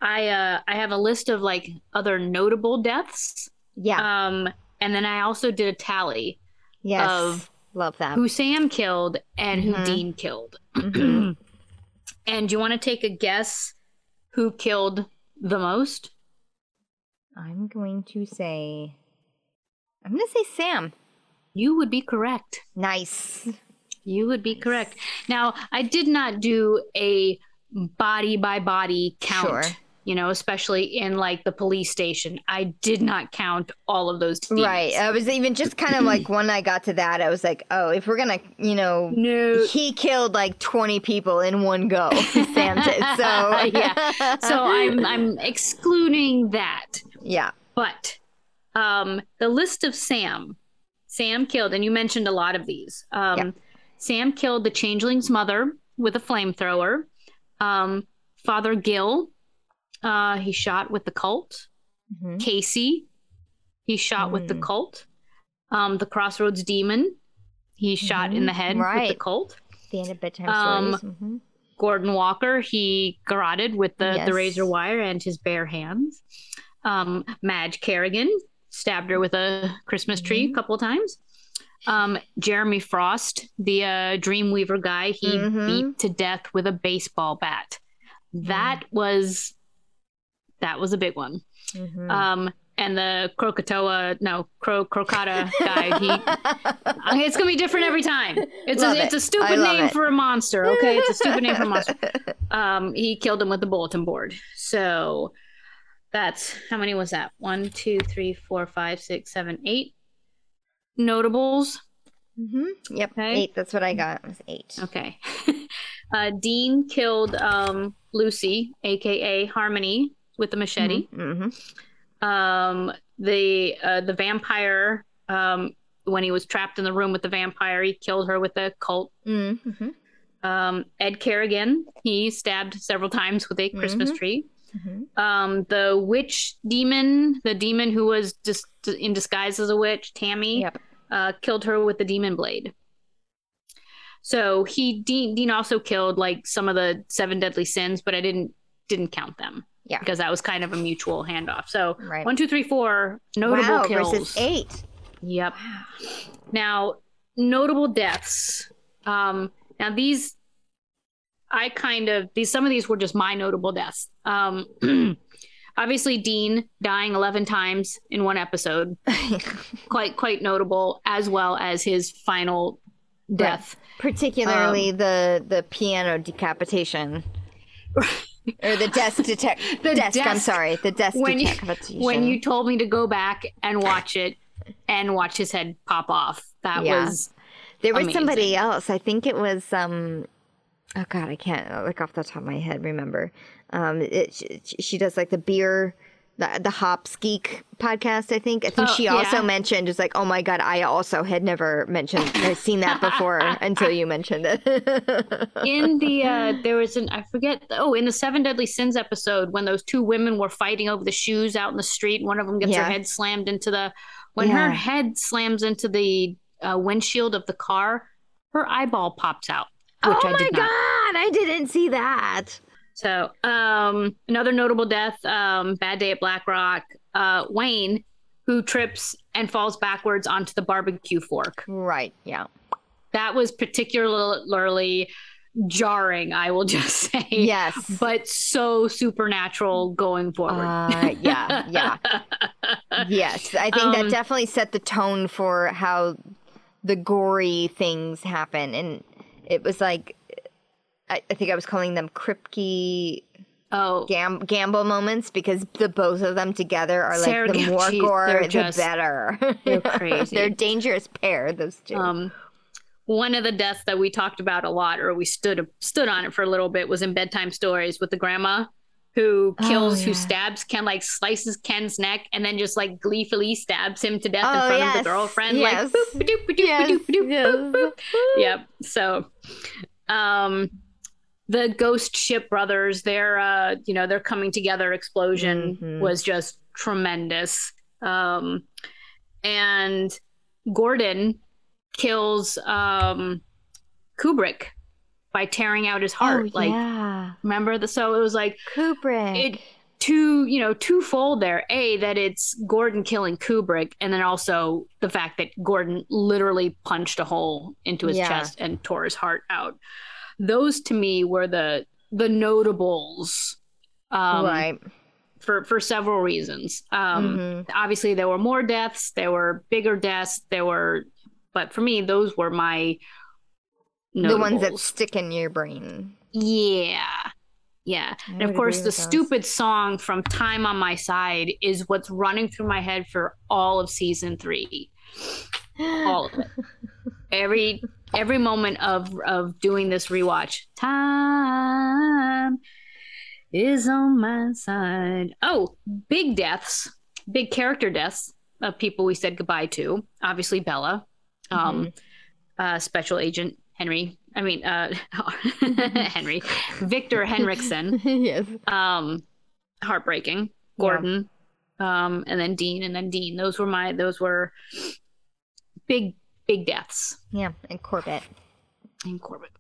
I uh, I have a list of like other notable deaths. yeah. Um, and then I also did a tally yes. of Love that. who Sam killed and who Mhm. Dean killed. And do you want to take a guess who killed the most? I'm going to say I'm gonna say Sam. You would be correct. Nice. You would be correct. Now, I did not do a body by body count. Sure. You know, especially in like the police station. I did not count all of those teams. Right. I was even just kind of like when I got to that, I was like, oh, if we're gonna, you know, No. he killed like 20 people in one go. Sam did. So yeah. So I'm I'm excluding that. yeah. But um, the list of Sam, Sam killed, and you mentioned a lot of these. Um, Yeah. Sam killed the changeling's mother with a flamethrower. Um, Father Gill, uh, he shot with the Colt. Mhm. Casey, he shot with the Mm. Colt. Um, the Crossroads Demon, he shot in the head with the Colt. The end of bedtime Um, stories. Mhm. Gordon Walker, he garroted with the, Yes. the razor wire and his bare hands. Um, Madge Carrigan stabbed her with a Christmas tree Mm-hmm. a couple of times. Um, Jeremy Frost, the uh, Dreamweaver guy, he Mhm. beat to death with a baseball bat. That Mm. was that was a big one. Mhm. Um, and the Krakatoa, no, Cro Crocotta guy, he it's gonna be different every time. It's Love a, it's it. a I stupid name it. for a monster. Okay, it's a stupid name for a monster. Um, he killed him with the bulletin board. So that's how many was that? One, two, three, four, five, six, seven, eight notables. Mhm. Yep. Okay. Eight. That's what I got. It was eight. Okay. uh, Dean killed um, Lucy, aka Harmony, with the machete. hmm um the uh the vampire um when he was trapped in the room with the vampire he killed her with a Colt Mm-hmm. um ed carrigan he stabbed several times with a christmas Mhm. tree Mhm. um the witch demon the demon who was just in disguise as a witch tammy Yep. uh killed her with the demon blade so he dean, dean also killed like some of the seven deadly sins but i didn't didn't count them Yeah. because that was kind of a mutual handoff so Right. one two three four notable wow, kills versus eight. Yep. Wow. Now, notable deaths. Um, now these, I kind of these some of these were just my notable deaths. Um, obviously, Dean dying eleven times in one episode, quite quite notable, as well as his final death. Particularly Um, the the piano decapitation. or the desk detect The desk, I'm sorry. The desk When you when you told me to go back and watch it and watch his head pop off, that Yeah. was There was Amazing. somebody else. I think it was um oh god, I can't like off the top of my head remember. Um it, she, she does like the beer the, the Hops Geek podcast, I think. I think Oh, she also yeah. mentioned is like, oh my god, I also had never mentioned I've seen that before until you mentioned it. in the uh there was an i forget oh in the seven deadly sins episode when those two women were fighting over the shoes out in the street one of them gets Yeah. her head slammed into the when Yeah. her head slams into the uh, windshield of the car her eyeball pops out which oh i my did not god, I didn't see that. So um another notable death um bad day at black rock uh wayne who trips and falls backwards onto the barbecue fork Right, yeah. that was particularly jarring i will just say Yes. but so supernatural going forward. Uh, yeah, yeah. Yes, I think that Um, definitely set the tone for how the gory things happen, and it was like I, I think I was calling them Kripke oh, gam- gamble moments because the both of them together are like Sarah the more geez, gore, they're the just- better. they're crazy. they're a dangerous pair. Those two. um, one of the deaths that we talked about a lot, or we stood stood on it for a little bit, was in bedtime stories with the grandma who kills, Oh, who stabs Ken, like slices Ken's neck, and then just like gleefully stabs him to death Oh, in front of the girlfriend, yes. like boop, ba-doop, ba-doop, Yes, ba-doop, yes. boop, boop. Yep. So, um, the Ghost Ship brothers, their uh, you know, their coming together explosion Mhm. was just tremendous. Um, and Gordon kills um Kubrick by tearing out his heart. oh, like, yeah, remember the? So it was like Kubrick. it two you know twofold there a that it's gordon killing kubrick and then also the fact that gordon literally punched a hole into his Yeah. chest and tore his heart out those to me were the the notables um right. for for several reasons. Um, Mhm. Obviously, there were more deaths, there were bigger deaths, there were, but for me, those were my The ones that stick in your brain. Yeah. Yeah. I And of course, the stupid song from Time on My Side is what's running through my head for all of season three. All of it. every every moment of of doing this rewatch. Time is on my side. Oh, big deaths, big character deaths of people we said goodbye to. Obviously Bela. Um uh special agent Henry. I mean uh Henry. Victor Henriksen yes. um heartbreaking gordon um and then dean and then dean those were my those were big big deaths. Yeah, and Corbett. in corbett.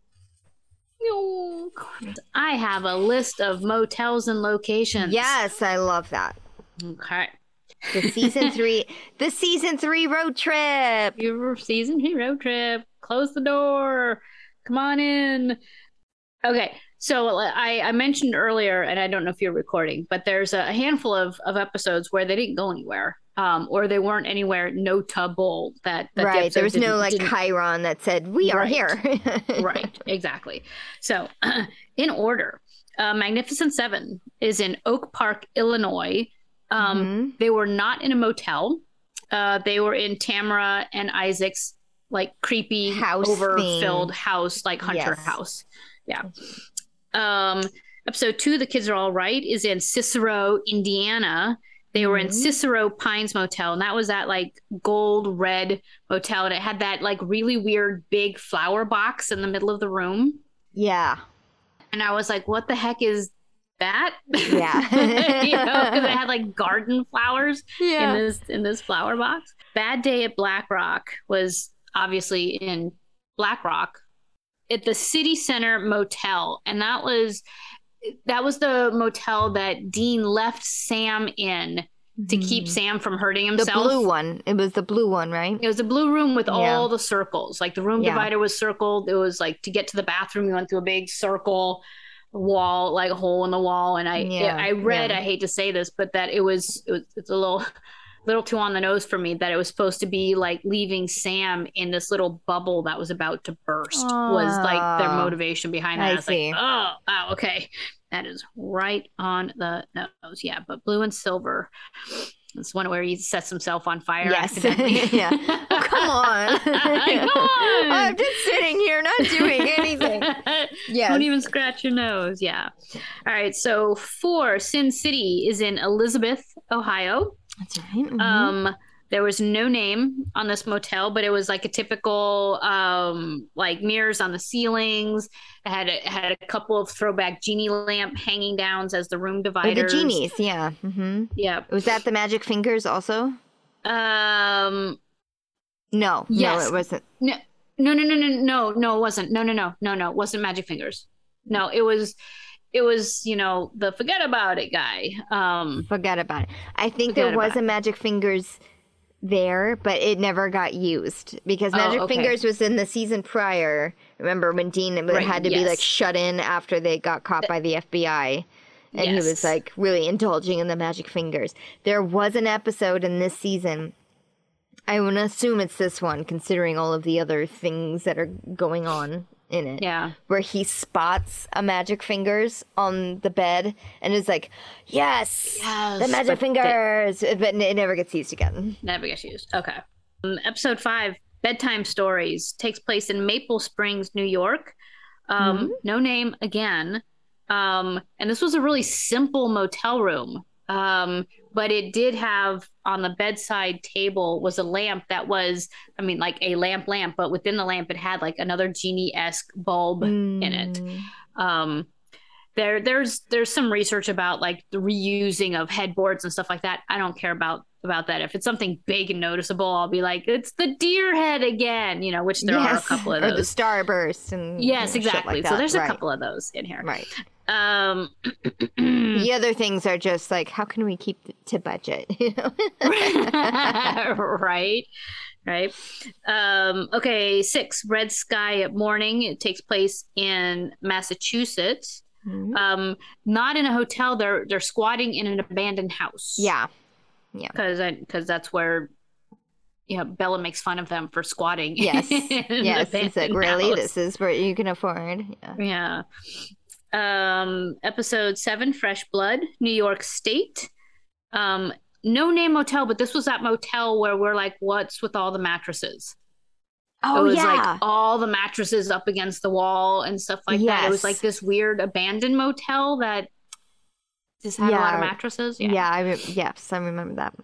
No corbett i have a list of motels and locations. Yes, I love that. okay. The season three, the season three road trip. your season three road trip. Close the door. Come on in. Okay so uh, I, I mentioned earlier and i don't know if you're recording but there's a handful of, of episodes where they didn't go anywhere um, or they weren't anywhere notable that, that the right. There was no like Chiron that said, "We are here." right exactly so in order uh, magnificent seven is in oak park illinois um, Mhm. they were not in a motel uh, they were in tamara and isaac's like creepy House overfilled thing. house like hunter Yes. house yeah um episode two the kids are all right is in cicero indiana they were in Mhm. cicero pines motel and that was that like gold red motel and it had that like really weird big flower box in the middle of the room Yeah. and i was like what the heck is that Yeah. you know because it had like garden flowers in this in this flower box bad day at black rock was obviously in black rock at the city center motel and that was that was the motel that dean left sam in to keep sam from hurting Mm-hmm. the blue one. It was the blue one, right? it was a blue room with Yeah. all the circles. Like the room Yeah. divider was circled. It was like to get to the bathroom, you went through a big circle wall, like a hole in the wall. And I, Yeah, I read. I hate to say this, but that it was, it was it's a little, little too on the nose for me that it was supposed to be like leaving Sam in this little bubble that was about to burst was like their motivation behind that. I I was see. like, oh, wow, okay. That is right on the nose. Yeah, but blue and silver. It's one where he sets himself on fire Yes. accidentally. yeah. Oh, come on. Come oh, on. I'm just sitting here not doing anything. Yeah. Don't even scratch your nose. Yeah. All right. So four, Sin City is in Elizabeth, Ohio. That's right. mhm. Um, there was no name on this motel, but it was like a typical um, like mirrors on the ceilings. It had a, had a couple of throwback genie lamp hanging downs as the room Or dividers. the genies, yeah. hmm Yeah. Was that the magic fingers also? Um. No, Yes. no, it wasn't. No, no, no, no, no, no, no, it wasn't. No, no, no, no, no, it wasn't Magic Fingers. No, it was, it was, you know, the forget about it guy. Um, Forget about it. I think there was a magic fingers there, but it never got used because Oh, magic okay. fingers was in the season prior. Remember when Dean Right, had to be like shut in after they got caught by the FBI? And he was like really indulging in the magic fingers. There was an episode in this season. I would assume it's this one, considering all of the other things that are going on in it. yeah, Where he spots a magic fingers on the bed and is like, Yes, Yes, the magic but they- fingers. But it never gets used again. never gets used. Okay. Um, episode five, bedtime stories, takes place in Maple Springs, New York. Um, Mm-hmm. No name again. Um, and this was a really simple motel room. Um, but it did have on the bedside table was a lamp that was, I mean, like a lamp lamp, but within the lamp it had like another genie esque bulb in it. Um, there, there's there's some research about like the reusing of headboards and stuff like that. I don't care about about that. If it's something big and noticeable, I'll be like, it's the deer head again, you know, which there are a couple of those or the starburst and Yes, you know, exactly. like so there's a couple of those in here. Right. Um, The other things are just like, how can we keep to budget? You know? right right um okay six red sky at morning it takes place in massachusetts Mhm. Um, not in a hotel. They're they're squatting in an abandoned house. Yeah. Yeah. Because because that's where you know Bela makes fun of them for squatting. Yes. Yes. It's like really, house. this is what you can afford. Yeah. Yeah. Um, episode seven, Fresh Blood, New York State. Um, no name motel, but this was that motel where we're like, what's with all the mattresses? Oh it was yeah. like all the mattresses up against the wall and stuff like that. It was like this weird abandoned motel that just had a lot of Yeah. mattresses. yeah. I re- yes, I remember that.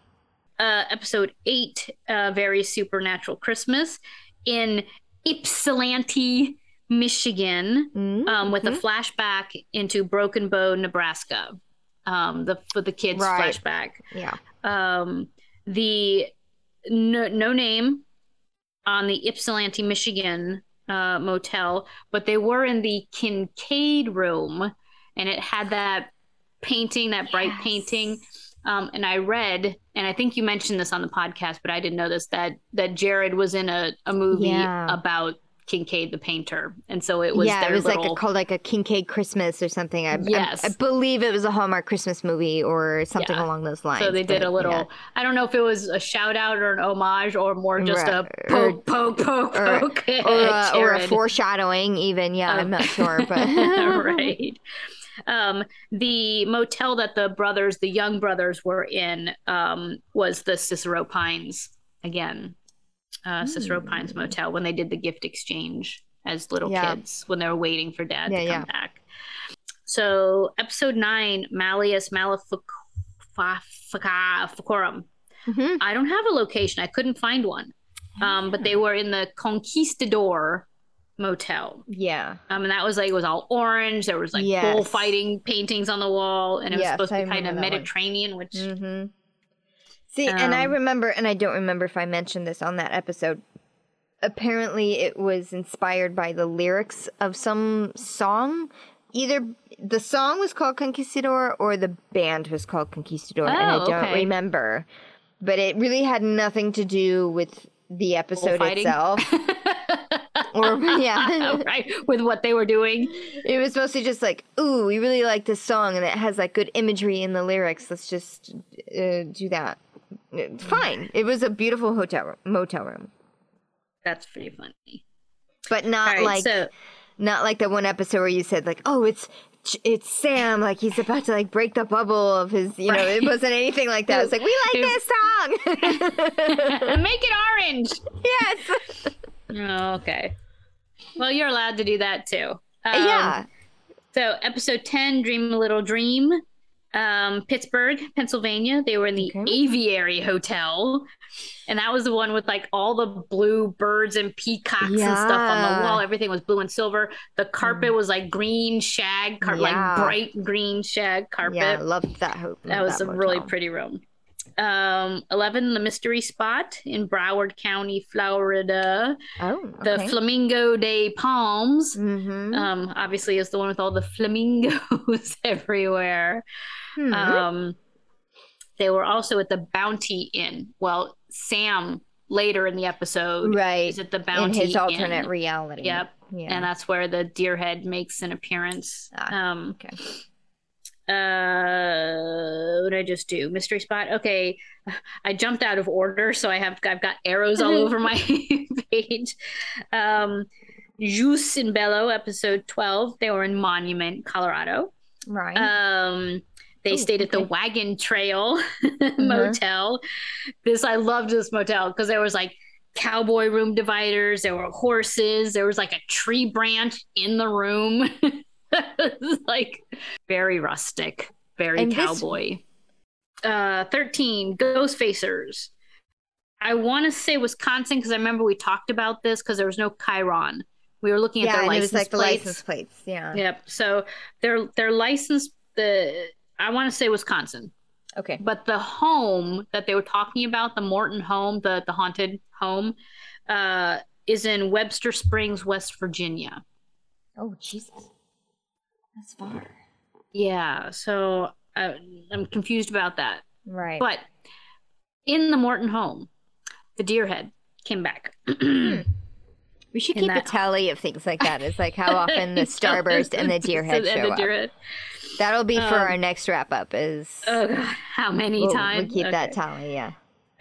uh, episode eight, uh, Very Supernatural Christmas, in Ypsilanti, Michigan, Mhm. um, with a flashback into Broken Bow, Nebraska. Um, the for the kids Right. flashback. Yeah. Um, the no, no name on the Ypsilanti, Michigan uh, motel, but they were in the Kinkade room, and it had that painting, that bright Yes. painting. Um, and I read, and I think you mentioned this on the podcast, but I didn't know this that that Jared was in a, a movie Yeah. about Kinkade the painter, and so it was yeah, it was little, like a, called like a Kinkade Christmas or something. I, I- Yes. I, believe it was a Hallmark Christmas movie or something Yeah. along those lines. So they did but, a little. yeah. I don't know if it was a shout out or an homage or more just a Right, poke, poke, poke, or- poke, or, uh, or a foreshadowing. Even yeah, I'm Um, not sure, but right. Um, the motel that the brothers, the young brothers, were in um, was the Cicero Pines again. Uh, Cicero Hmm. Pines Motel when they did the gift exchange as little Yeah. kids when they were waiting for dad Yeah, to come yeah. back. So episode nine, Malleus Maleficarum. Mhm. I don't have a location. I couldn't find one. Um, but they were in the Conquistador Motel. yeah, Um, and that was like it was all orange. There was like Yes. bullfighting paintings on the wall, and it was Yes, supposed to be kind of that one. Mediterranean, which hmm See, and I Um, remember, and I don't remember if I mentioned this on that episode. Apparently, it was inspired by the lyrics of some song. Either the song was called Conquistador or the band was called Conquistador, and I Oh, don't okay. remember. But it really had nothing to do with the episode itself. or yeah, right with what they were doing. it was mostly just like, ooh, we really like this song, and it has like good imagery in the lyrics. Let's just uh, do that. Fine. It was a beautiful hotel room, motel room, That's pretty funny. but not right, like so not like the one episode where you said like, oh, it's it's Sam, like he's about to like break the bubble of his, you know, it wasn't anything like that. It was like, we like this song. make it orange. yes. Oh, okay. Well, you're allowed to do that too. Um, yeah. So, episode 10, Dream a Little Dream, um, Pittsburgh, Pennsylvania. They were in the Okay. Aviary Hotel. And that was the one with like all the blue birds and peacocks and stuff on the wall. Everything was blue and silver. The carpet was like green shag, car- Yeah. like bright green shag carpet. Yeah, I loved that hope. that was a really pretty room. Um, 11, The Mystery Spot in Broward County, Florida. Oh, The. Flamingo Day Palms mm-hmm. um obviously is the one with all the flamingos everywhere Hmm. um they were also at the bounty inn well sam later in the episode right. is at the Bounty In his alternate inn reality. Yep. Yeah. and that's where the deer head makes an appearance Ah, um okay. uh what did i just do mystery spot okay i jumped out of order so i have i've got arrows all over my page um Jus in Bello, episode 12. They were in Monument, Colorado. Right. Um, they Oh, stayed at the okay. Mm-hmm. Wagon Trail Motel. This I loved this motel because there was like cowboy room dividers, there were horses, there was like a tree branch in the room. like very rustic, very And this- cowboy. Uh, 13 Ghost Facers. I want to say Wisconsin because I remember we talked about this because there was no Chiron. We were looking at yeah, their and it was like the plates. license plates. Yeah. Yep. So their their license the I want to say Wisconsin, Okay. but the home that they were talking about, the Morton home, the the haunted home, uh, is in Webster Springs, West Virginia. Oh Jesus, that's far. Yeah. So I, I'm confused about that. Right. But in the Morton home, the deer head came back. We should keep a tally of things like that. It's like how often the starburst and the deer head and show the up. head. That'll be for Um, our next wrap up. Is Oh god, how many we'll, times? we'll keep that Okay. tally. Yeah.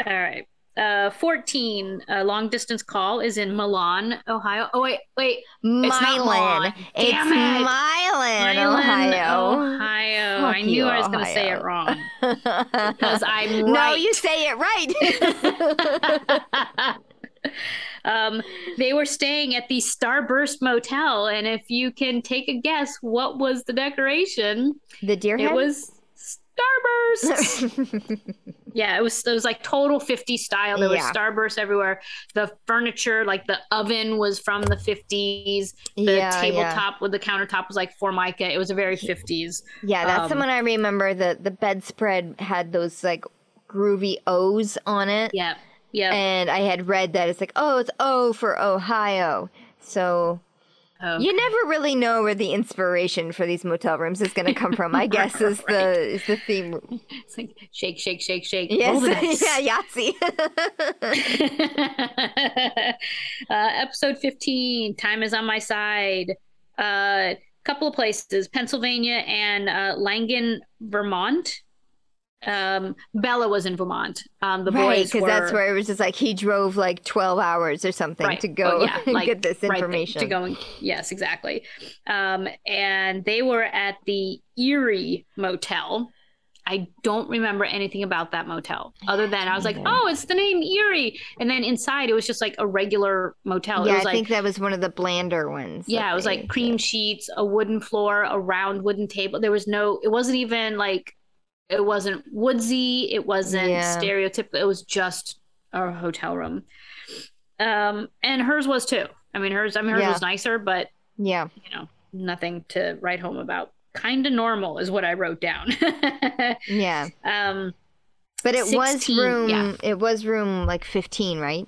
All right. Uh, 14, a long distance call is in Milan, Ohio. Oh, wait, wait. not Milan. Milan. It's Damn it. Milan, Milan, Ohio. Ohio. Fuck I knew you, I was going to say it wrong because I'm No, you say it right. um, they were staying at the Starburst Motel, and if you can take a guess, what was the decoration? the deer It was Starburst. yeah, it was. It was like total 50 style. There Yeah. was Starburst everywhere. The furniture, like the oven, was from the 50s. The yeah, yeah. tabletop with the countertop was like Formica. It was a very 50s. Yeah, that's the Um, one I remember. The the bedspread had those like groovy O's on it. Yeah, yeah. And I had read that it's like, oh, it's O for Ohio. So Oh. you never really know where the inspiration for these motel rooms is going to come from. I guess is the is the theme. It's like shake, shake, shake, shake. Yes, Roll the dice. yeah, Yahtzee. uh, episode 15 time is on my side a uh, couple of places pennsylvania and uh, langen vermont um, bela was in vermont um, the right, boys because were that's where it was just like he drove like twelve hours or something right. to go Oh, yeah, and like, get this right, information. to go and, yes exactly um, and they were at the erie motel I don't remember anything about that motel other than I was like, oh, it's the name Erie. And then inside it was just like a regular motel. yeah, it was I like, think that was one of the blander ones. yeah, it was like cream sheets, a wooden floor, a round wooden table. There was no, it wasn't even like, it wasn't woodsy. It wasn't Yeah. stereotypical. It was just a hotel room. Um, and hers was too. I mean, hers, I mean, hers Yeah. was nicer, but Yeah, you know, nothing to write home about. Kind of normal is what I wrote down. yeah. um, But it was room. yeah. It was room like fifteen, right?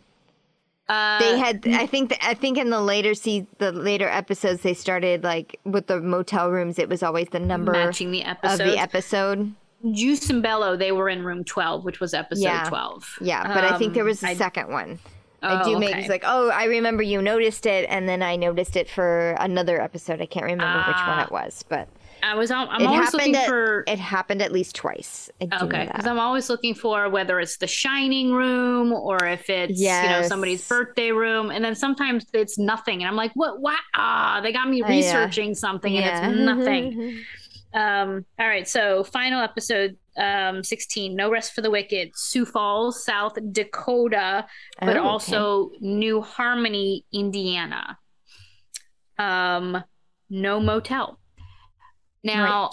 uh, They had. I think. I think in the later see the later episodes, they started like with the motel rooms. It was always the number matching the of the episode. Jus in Bello, they were in room 12, which was episode Yeah. 12. Yeah, but I think there Um, was a I- second one. I Oh, do make okay. it's like, oh, I remember you noticed it, and then I noticed it for another episode. I can't remember which one Ah. it was, but I was. I'm always looking At, for. It happened at least twice. I do Okay, because I'm always looking for whether it's the Shining room or if it's you know somebody's birthday room, and then sometimes it's nothing, and I'm like, what? What? Ah, they got me Uh, yeah. researching something, and Yeah. it's nothing. Um. All right, so final episode, um, 16. No rest for the wicked. Sioux Falls, South Dakota, but Oh, okay. also New Harmony, Indiana. Um, no motel. Now,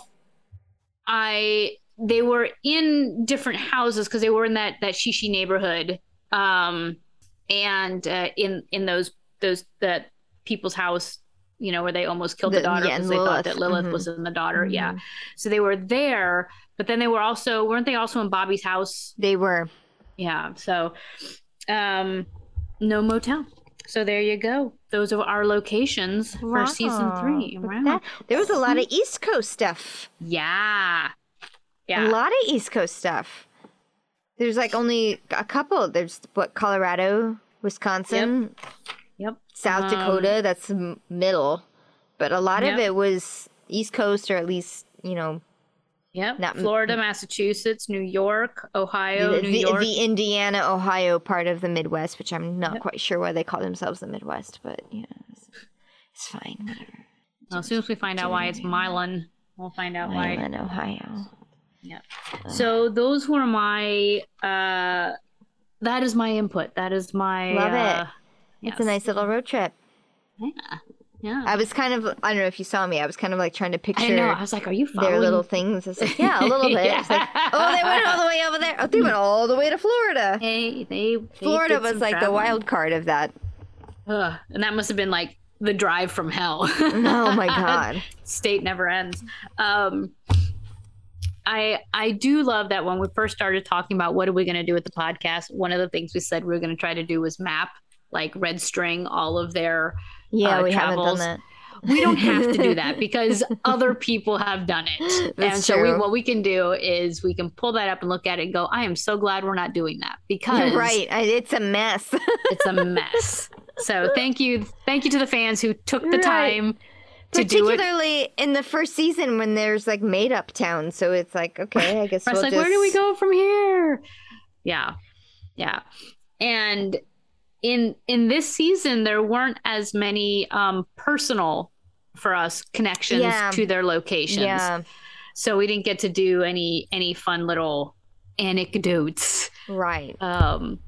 I they were in different houses because they were in that that Shishi neighborhood, um, and uh, in in those those that people's house, you know, where they almost killed the, The- daughter yeah, because they thought that Lilith Mhm. was in the daughter. Yeah, Mhm. so they were there, but then they were also weren't they also in Bobby's house? They were. Yeah. So, um, no motel. So there you go. Those are our locations for season three. Wow. Wow. That- there was a lot of East Coast stuff. Yeah. Yeah. A lot of East Coast stuff. There's like only a couple. There's what Colorado, Wisconsin, Yep. South Um, Dakota. That's m- middle, but a lot of it was East Coast or at least you know Yep. not- Florida, Massachusetts, New York, Ohio, the, New the, York. the Indiana, Ohio part of the Midwest, which I'm not quite sure why they call themselves the Midwest, but yeah, it's, it's fine. Whatever. Well, as soon as we find out why it's Milan, we'll find out why. Milan, Ohio. Yeah. So those were my. uh That is my input. That is my. Love it. It's a nice little road trip. Yeah. Yeah. I was kind of I don't know if you saw me. I was kind of like trying to picture I know. I was like, "Are you following?" their little things. It's like, yeah, a little bit. It's like, oh, they went all the way over there. Oh, they went all the way to Florida. Hey, they, they Florida was like the wild card of that. Ugh, and that must have been like the drive from hell. Oh my god. State never ends. Um, I I do love that when we first started talking about what are we going to do with the podcast. One of the things we said we were going to try to do was map like red string all of their. Yeah, Uh, we travels. haven't done We don't have to do that because other people have done it, That's and so we, what we can do is we can pull that up and look at it and go, I am so glad we're not doing that that. because You're right. It's a mess. it's a mess. So thank you, thank you to the fans who took the Right. time to do it. Particularly in the first season when there's like made up towns, so it's like okay, I guess we'll like, just... where do we go from here? Yeah, yeah, and in in this season there weren't as many um personal for us connections Yeah. to their locations. Yeah, so we didn't get to do any any fun little anecdotes. right, Um,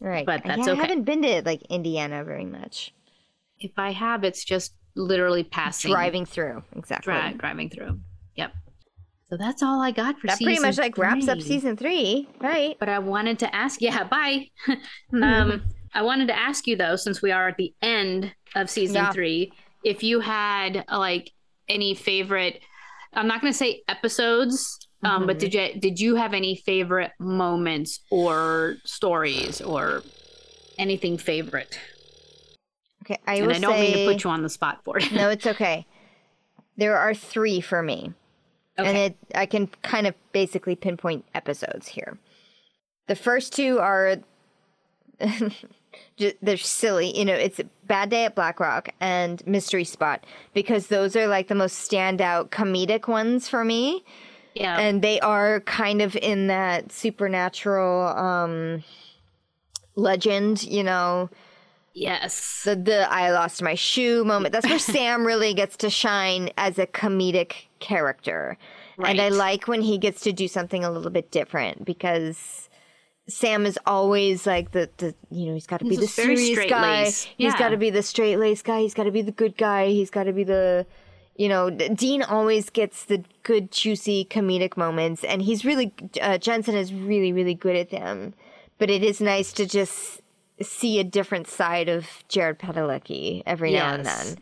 right. But that's yeah, okay. I haven't been to like Indiana very much. if I have, it's just literally passing, Driving through, exactly. dri- driving through. Yep. So that's all I got for season. that pretty much like wraps up season three, right? But I wanted to ask, yeah, bye. um, I wanted to ask you though, since we are at the end of season Yeah. three, if you had uh, like any favorite. I'm not going to say episodes, um, but Mhm. did you did you have any favorite moments or stories or anything favorite? Okay, I and will I don't say mean to put you on the spot for it. no, it's okay. There are three for me. and it I can kind of basically pinpoint episodes here. The first two are they're silly, you know. It's Bad Day at Black Rock and Mystery Spot because those are like the most standout comedic ones for me, yeah. and they are kind of in that supernatural um legend, you know yes. the the I lost my shoe moment. That's where Sam really gets to shine as a comedic character. Right. And I like when he gets to do something a little bit different because Sam is always like the, the you know, he's got to be the serious guy. He's Yeah. got to be the straight laced guy. He's got to be the good guy. He's got to be the you know, Dean always gets the good, juicy comedic moments, and he's really uh, Jensen is really, really good at them. But it is nice to just see a different side of Jared Padalecki every now and then.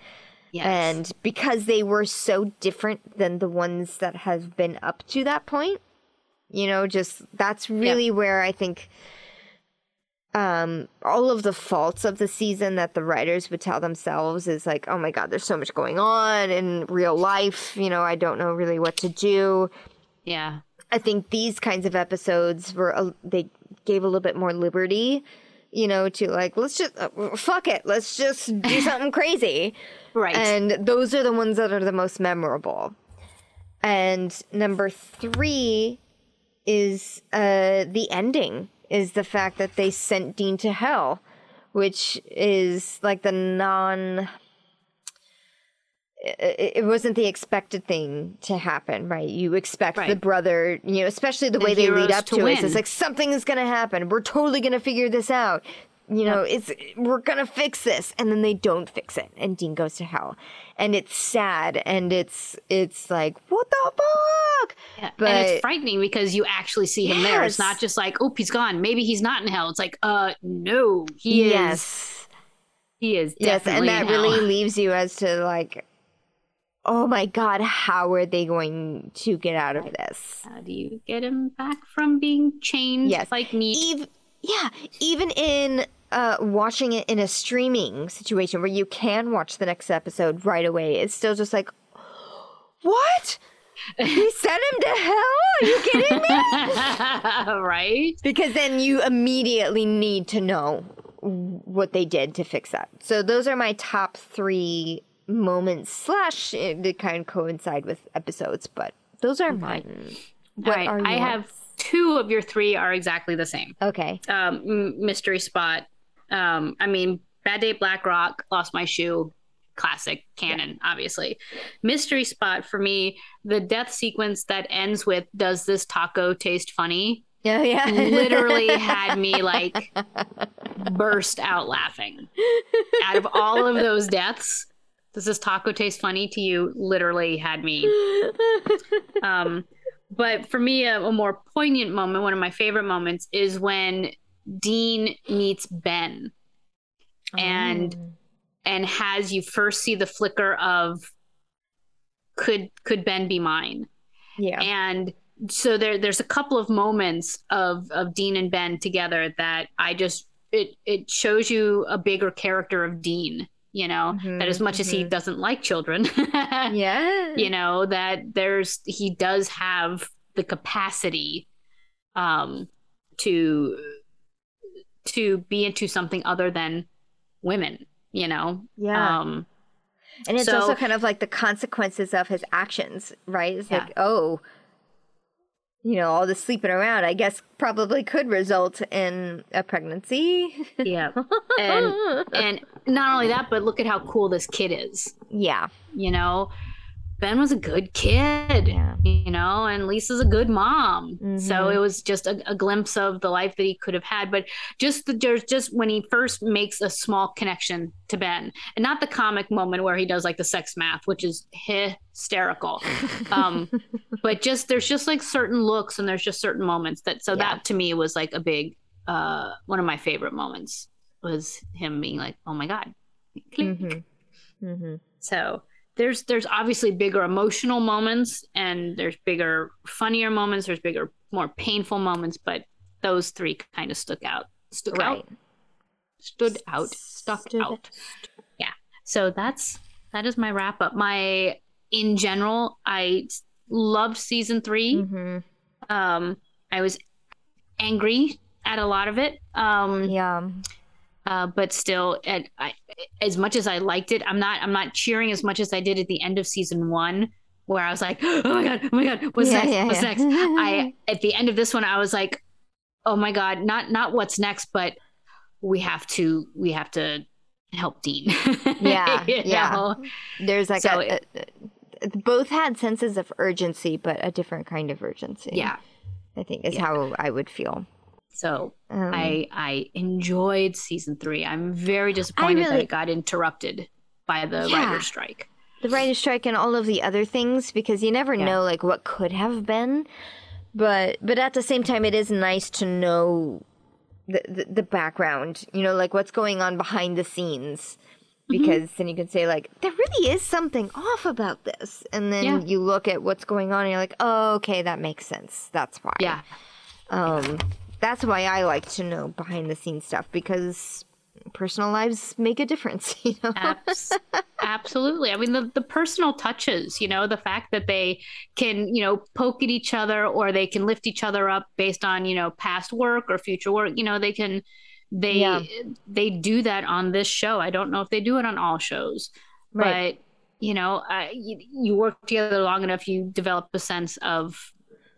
yes. And because they were so different than the ones that have been up to that point, you know, just that's really where I think um all of the faults of the season that the writers would tell themselves is like, oh my god, there's so much going on in real life, you know, I don't know really what to do. yeah. I think these kinds of episodes were a, they gave a little bit more liberty, you know, to like let's just uh, fuck it, let's just do something crazy. Right. And those are the ones that are the most memorable. And number 3 is uh the ending is the fact that they sent Dean to hell, which is like the non it wasn't the expected thing to happen, right? You expect the brother, you know, especially the, way they lead up to to, it. It's like something is going to happen. We're totally going to figure this out. You know, it's we're to fix this, and then they don't fix it, and Dean goes to hell, and it's sad, and it's it's like what the fuck? Yeah, But and it's frightening because you actually see him there. It's not just like, oh, he's gone. Maybe he's not in hell. It's like, uh, no, he is. yes, He is yes, and that really leaves you as to like, oh my god, how are they going to get out of this? How do you get him back from being chained Yes. like me? Eve, yeah, even in uh, watching it in a streaming situation where you can watch the next episode right away, it's still just like, what? He sent him to hell? Are you kidding me? right? because then you immediately need to know what they did to fix that. So those are my top three moments. Slash, it kind of coincide with episodes, but those are mine. What All right. are I have two of your three are exactly the same. Okay. Um, Mystery Spot. Um, I mean, Bad Day Black Rock, Lost My Shoe, classic canon, obviously. Mystery Spot for me, the death sequence that ends with "Does this taco taste funny?" Yeah, yeah. literally had me like burst out laughing. Out of all of those deaths, does this taco taste funny to you? Literally had me. Um, but for me, a, a more poignant moment, one of my favorite moments, is when Dean meets Ben and oh. and has you first see the flicker of could could Ben be mine? yeah. and so there there's a couple of moments of of Dean and Ben together that I just it it shows you a bigger character of Dean, you know, that as much as he doesn't like children, yeah. you know, that there's he does have the capacity um to to be into something other than women, you know? Yeah. Um, And it's So- also kind of like the consequences of his actions, right? It's Yeah. like, oh, you know, all the sleeping around, I guess, probably could result in a pregnancy. yeah. And, and not only that, but look at how cool this kid is. yeah. you know ben was a good kid Yeah. you know and lisa's a good mom so Mhm. it was just a, a glimpse of the life that he could have had but just the, there's just when he first makes a small connection to ben and not the comic moment where he does like the sex math which is hysterical um but just there's just like certain looks and there's just certain moments that so Yeah. that to me was like a big uh one of my favorite moments was him being like oh my god Click. hmm hmm So there's there's obviously bigger emotional moments and there's bigger funnier moments, there's bigger more painful moments, but those three kind of stuck out. Stuck Right. out. Stood out. Stuck Stood out. Yeah. So that's that is my wrap up. My in general, i loved season 3 hmm Um I was angry at a lot of it. Um Yeah. Uh, but still, at, I, as much as I liked it, I'm not I'm not cheering as much as I did at the end of season one, where I was like, oh my god, oh my god, what's Yeah, next? yeah, what's yeah. next? I at the end of this one, I was like, oh my god, not not what's next, but we have to we have to help Dean. Yeah, yeah. know? There's like So a, a- a- both had senses of urgency, but a different kind of urgency. yeah. I think is how I would feel. So Um, I I enjoyed season three. I'm very disappointed that it got interrupted by the Yeah. writer's strike. the writer's strike and all of the other things because you never Yeah. know like what could have been but but at the same time it is nice to know the, the, the background you know like what's going on behind the scenes Mm-hmm. because then you can say like there really is something off about this and then Yeah. you look at what's going on and you're like oh okay that makes sense that's why Yeah. um that's why i like to know behind the scenes stuff because personal lives make a difference you know Abs- absolutely. I mean, the, the personal touches, you know, the fact that they can, you know, poke at each other or they can lift each other up based on, you know, past work or future work, you know, they can, they, Yeah. they do that on this show. I don't know if they do it on all shows, Right. but, you know, uh, you, you work together long enough, you develop a sense of,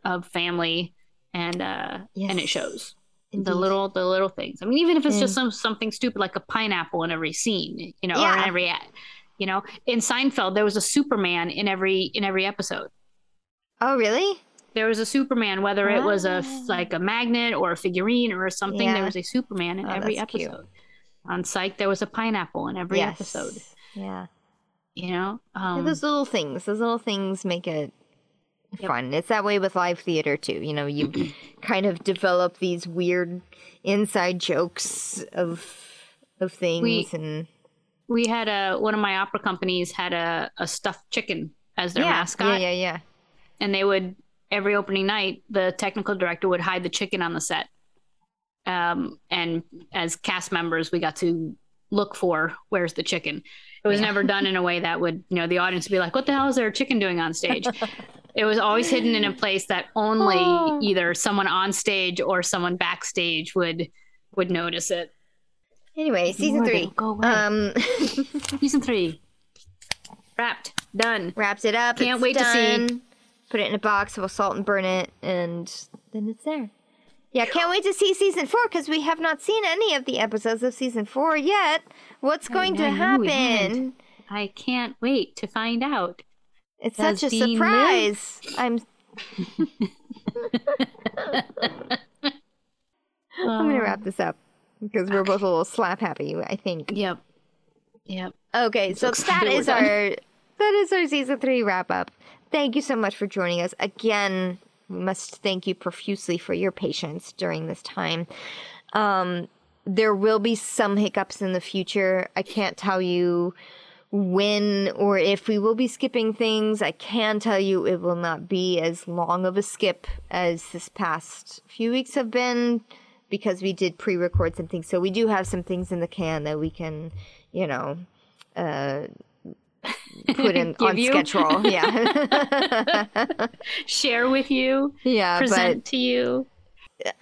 of family and, uh, and it Yes. shows the little the little things. I mean, even if it's just some something stupid like a pineapple in every scene, you know, or in every. You know, in Seinfeld there was a Superman in every in every episode. oh really There was a Superman, whether it was a Ah. like a magnet or a figurine or something. Yeah. There was a Superman in Oh, every that's cute. episode. On Psych, there was a pineapple in every Yes. episode. Yeah. You know, Yeah, um, those little things, those little things make it fun. It's that way with live theater too. You know, you kind of develop these weird inside jokes of of things We- and we had a one of my opera companies had a, a stuffed chicken as their yeah, mascot. yeah, yeah, yeah. and they would every opening night the technical director would hide the chicken on the set um, and as cast members we got to look for where's the chicken it was never done in a way that would you know the audience would be like what the hell is there a chicken doing on stage it was always hidden in a place that only Oh. either someone on stage or someone backstage would would notice it Anyway, season More, three. go away. Um, season three wrapped done wraps it up. Can't it's wait to see. Put it in a box. We'll salt and burn it, and then it's there. Yeah, can't wait to see season four because we have not seen any of the episodes of season four yet. What's going to I know we happen? i can't wait to find out It's such a surprise. I'm I'm gonna wrap this up because we're both a little slap happy. I think. Yep. Yep. Okay, so that is done. our that is our season three wrap up. Thank you so much for joining us again. We must thank you profusely for your patience during this time. Um, there will be some hiccups in the future. I can't tell you when or if we will be skipping things. I can tell you it will not be as long of a skip as this past few weeks have been because we did pre-record some things. So we do have some things in the can that we can, you know, uh, put in on you? schedule. Yeah, Share with you, yeah. present to you.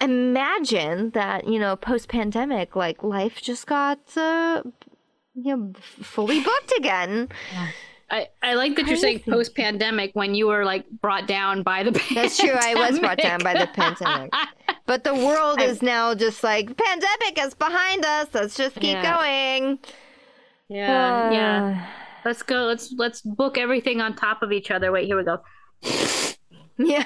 Imagine that you know, post-pandemic, like life just got uh, you know, fully booked again. I, I like that you're saying post pandemic when you were like brought down by the pandemic. That's true. I was brought down by the pandemic. But the world is now just like pandemic is behind us. Let's just keep Yeah. going. Yeah, yeah. Uh. Let's go. Let's let's book everything on top of each other. Wait, here we go. Yeah.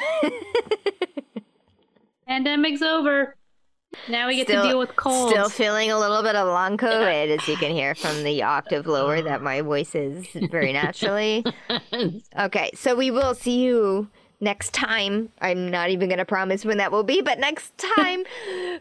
Pandemic's over. Now we get Still- to deal with cold. Still feeling a little bit of long COVID, as you can hear from the octave lower that my voice is very naturally. Okay, so we will see you next time. I'm not even going to promise when that will be, but next time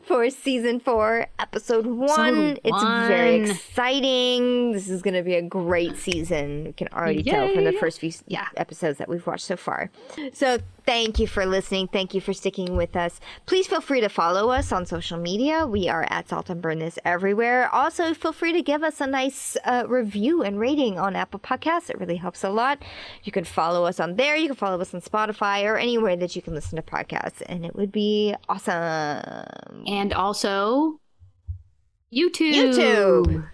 for season four, episode one. It's very exciting. This is going to be a great season. You can already tell from the first few yeah, episodes that we've watched so far. So thank you for listening. Thank you for sticking with us. Please feel free to follow us on social media. We are at Salt and Burn This everywhere. Also, feel free to give us a nice uh, review and rating on Apple Podcasts. It really helps a lot. You can follow us on there. You can follow us on Spotify or anywhere that you can listen to podcasts, and it would be awesome. and also YouTube. YouTube.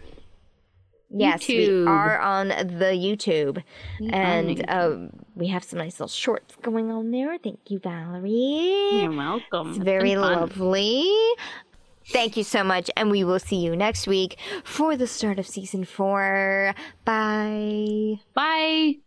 Yes, we are on the YouTube, We are and um, we have some nice little shorts going on there. Thank you, Valerie. You're welcome. It's very lovely. Thank you so much, and we will see you next week for the start of season four. Bye. Bye.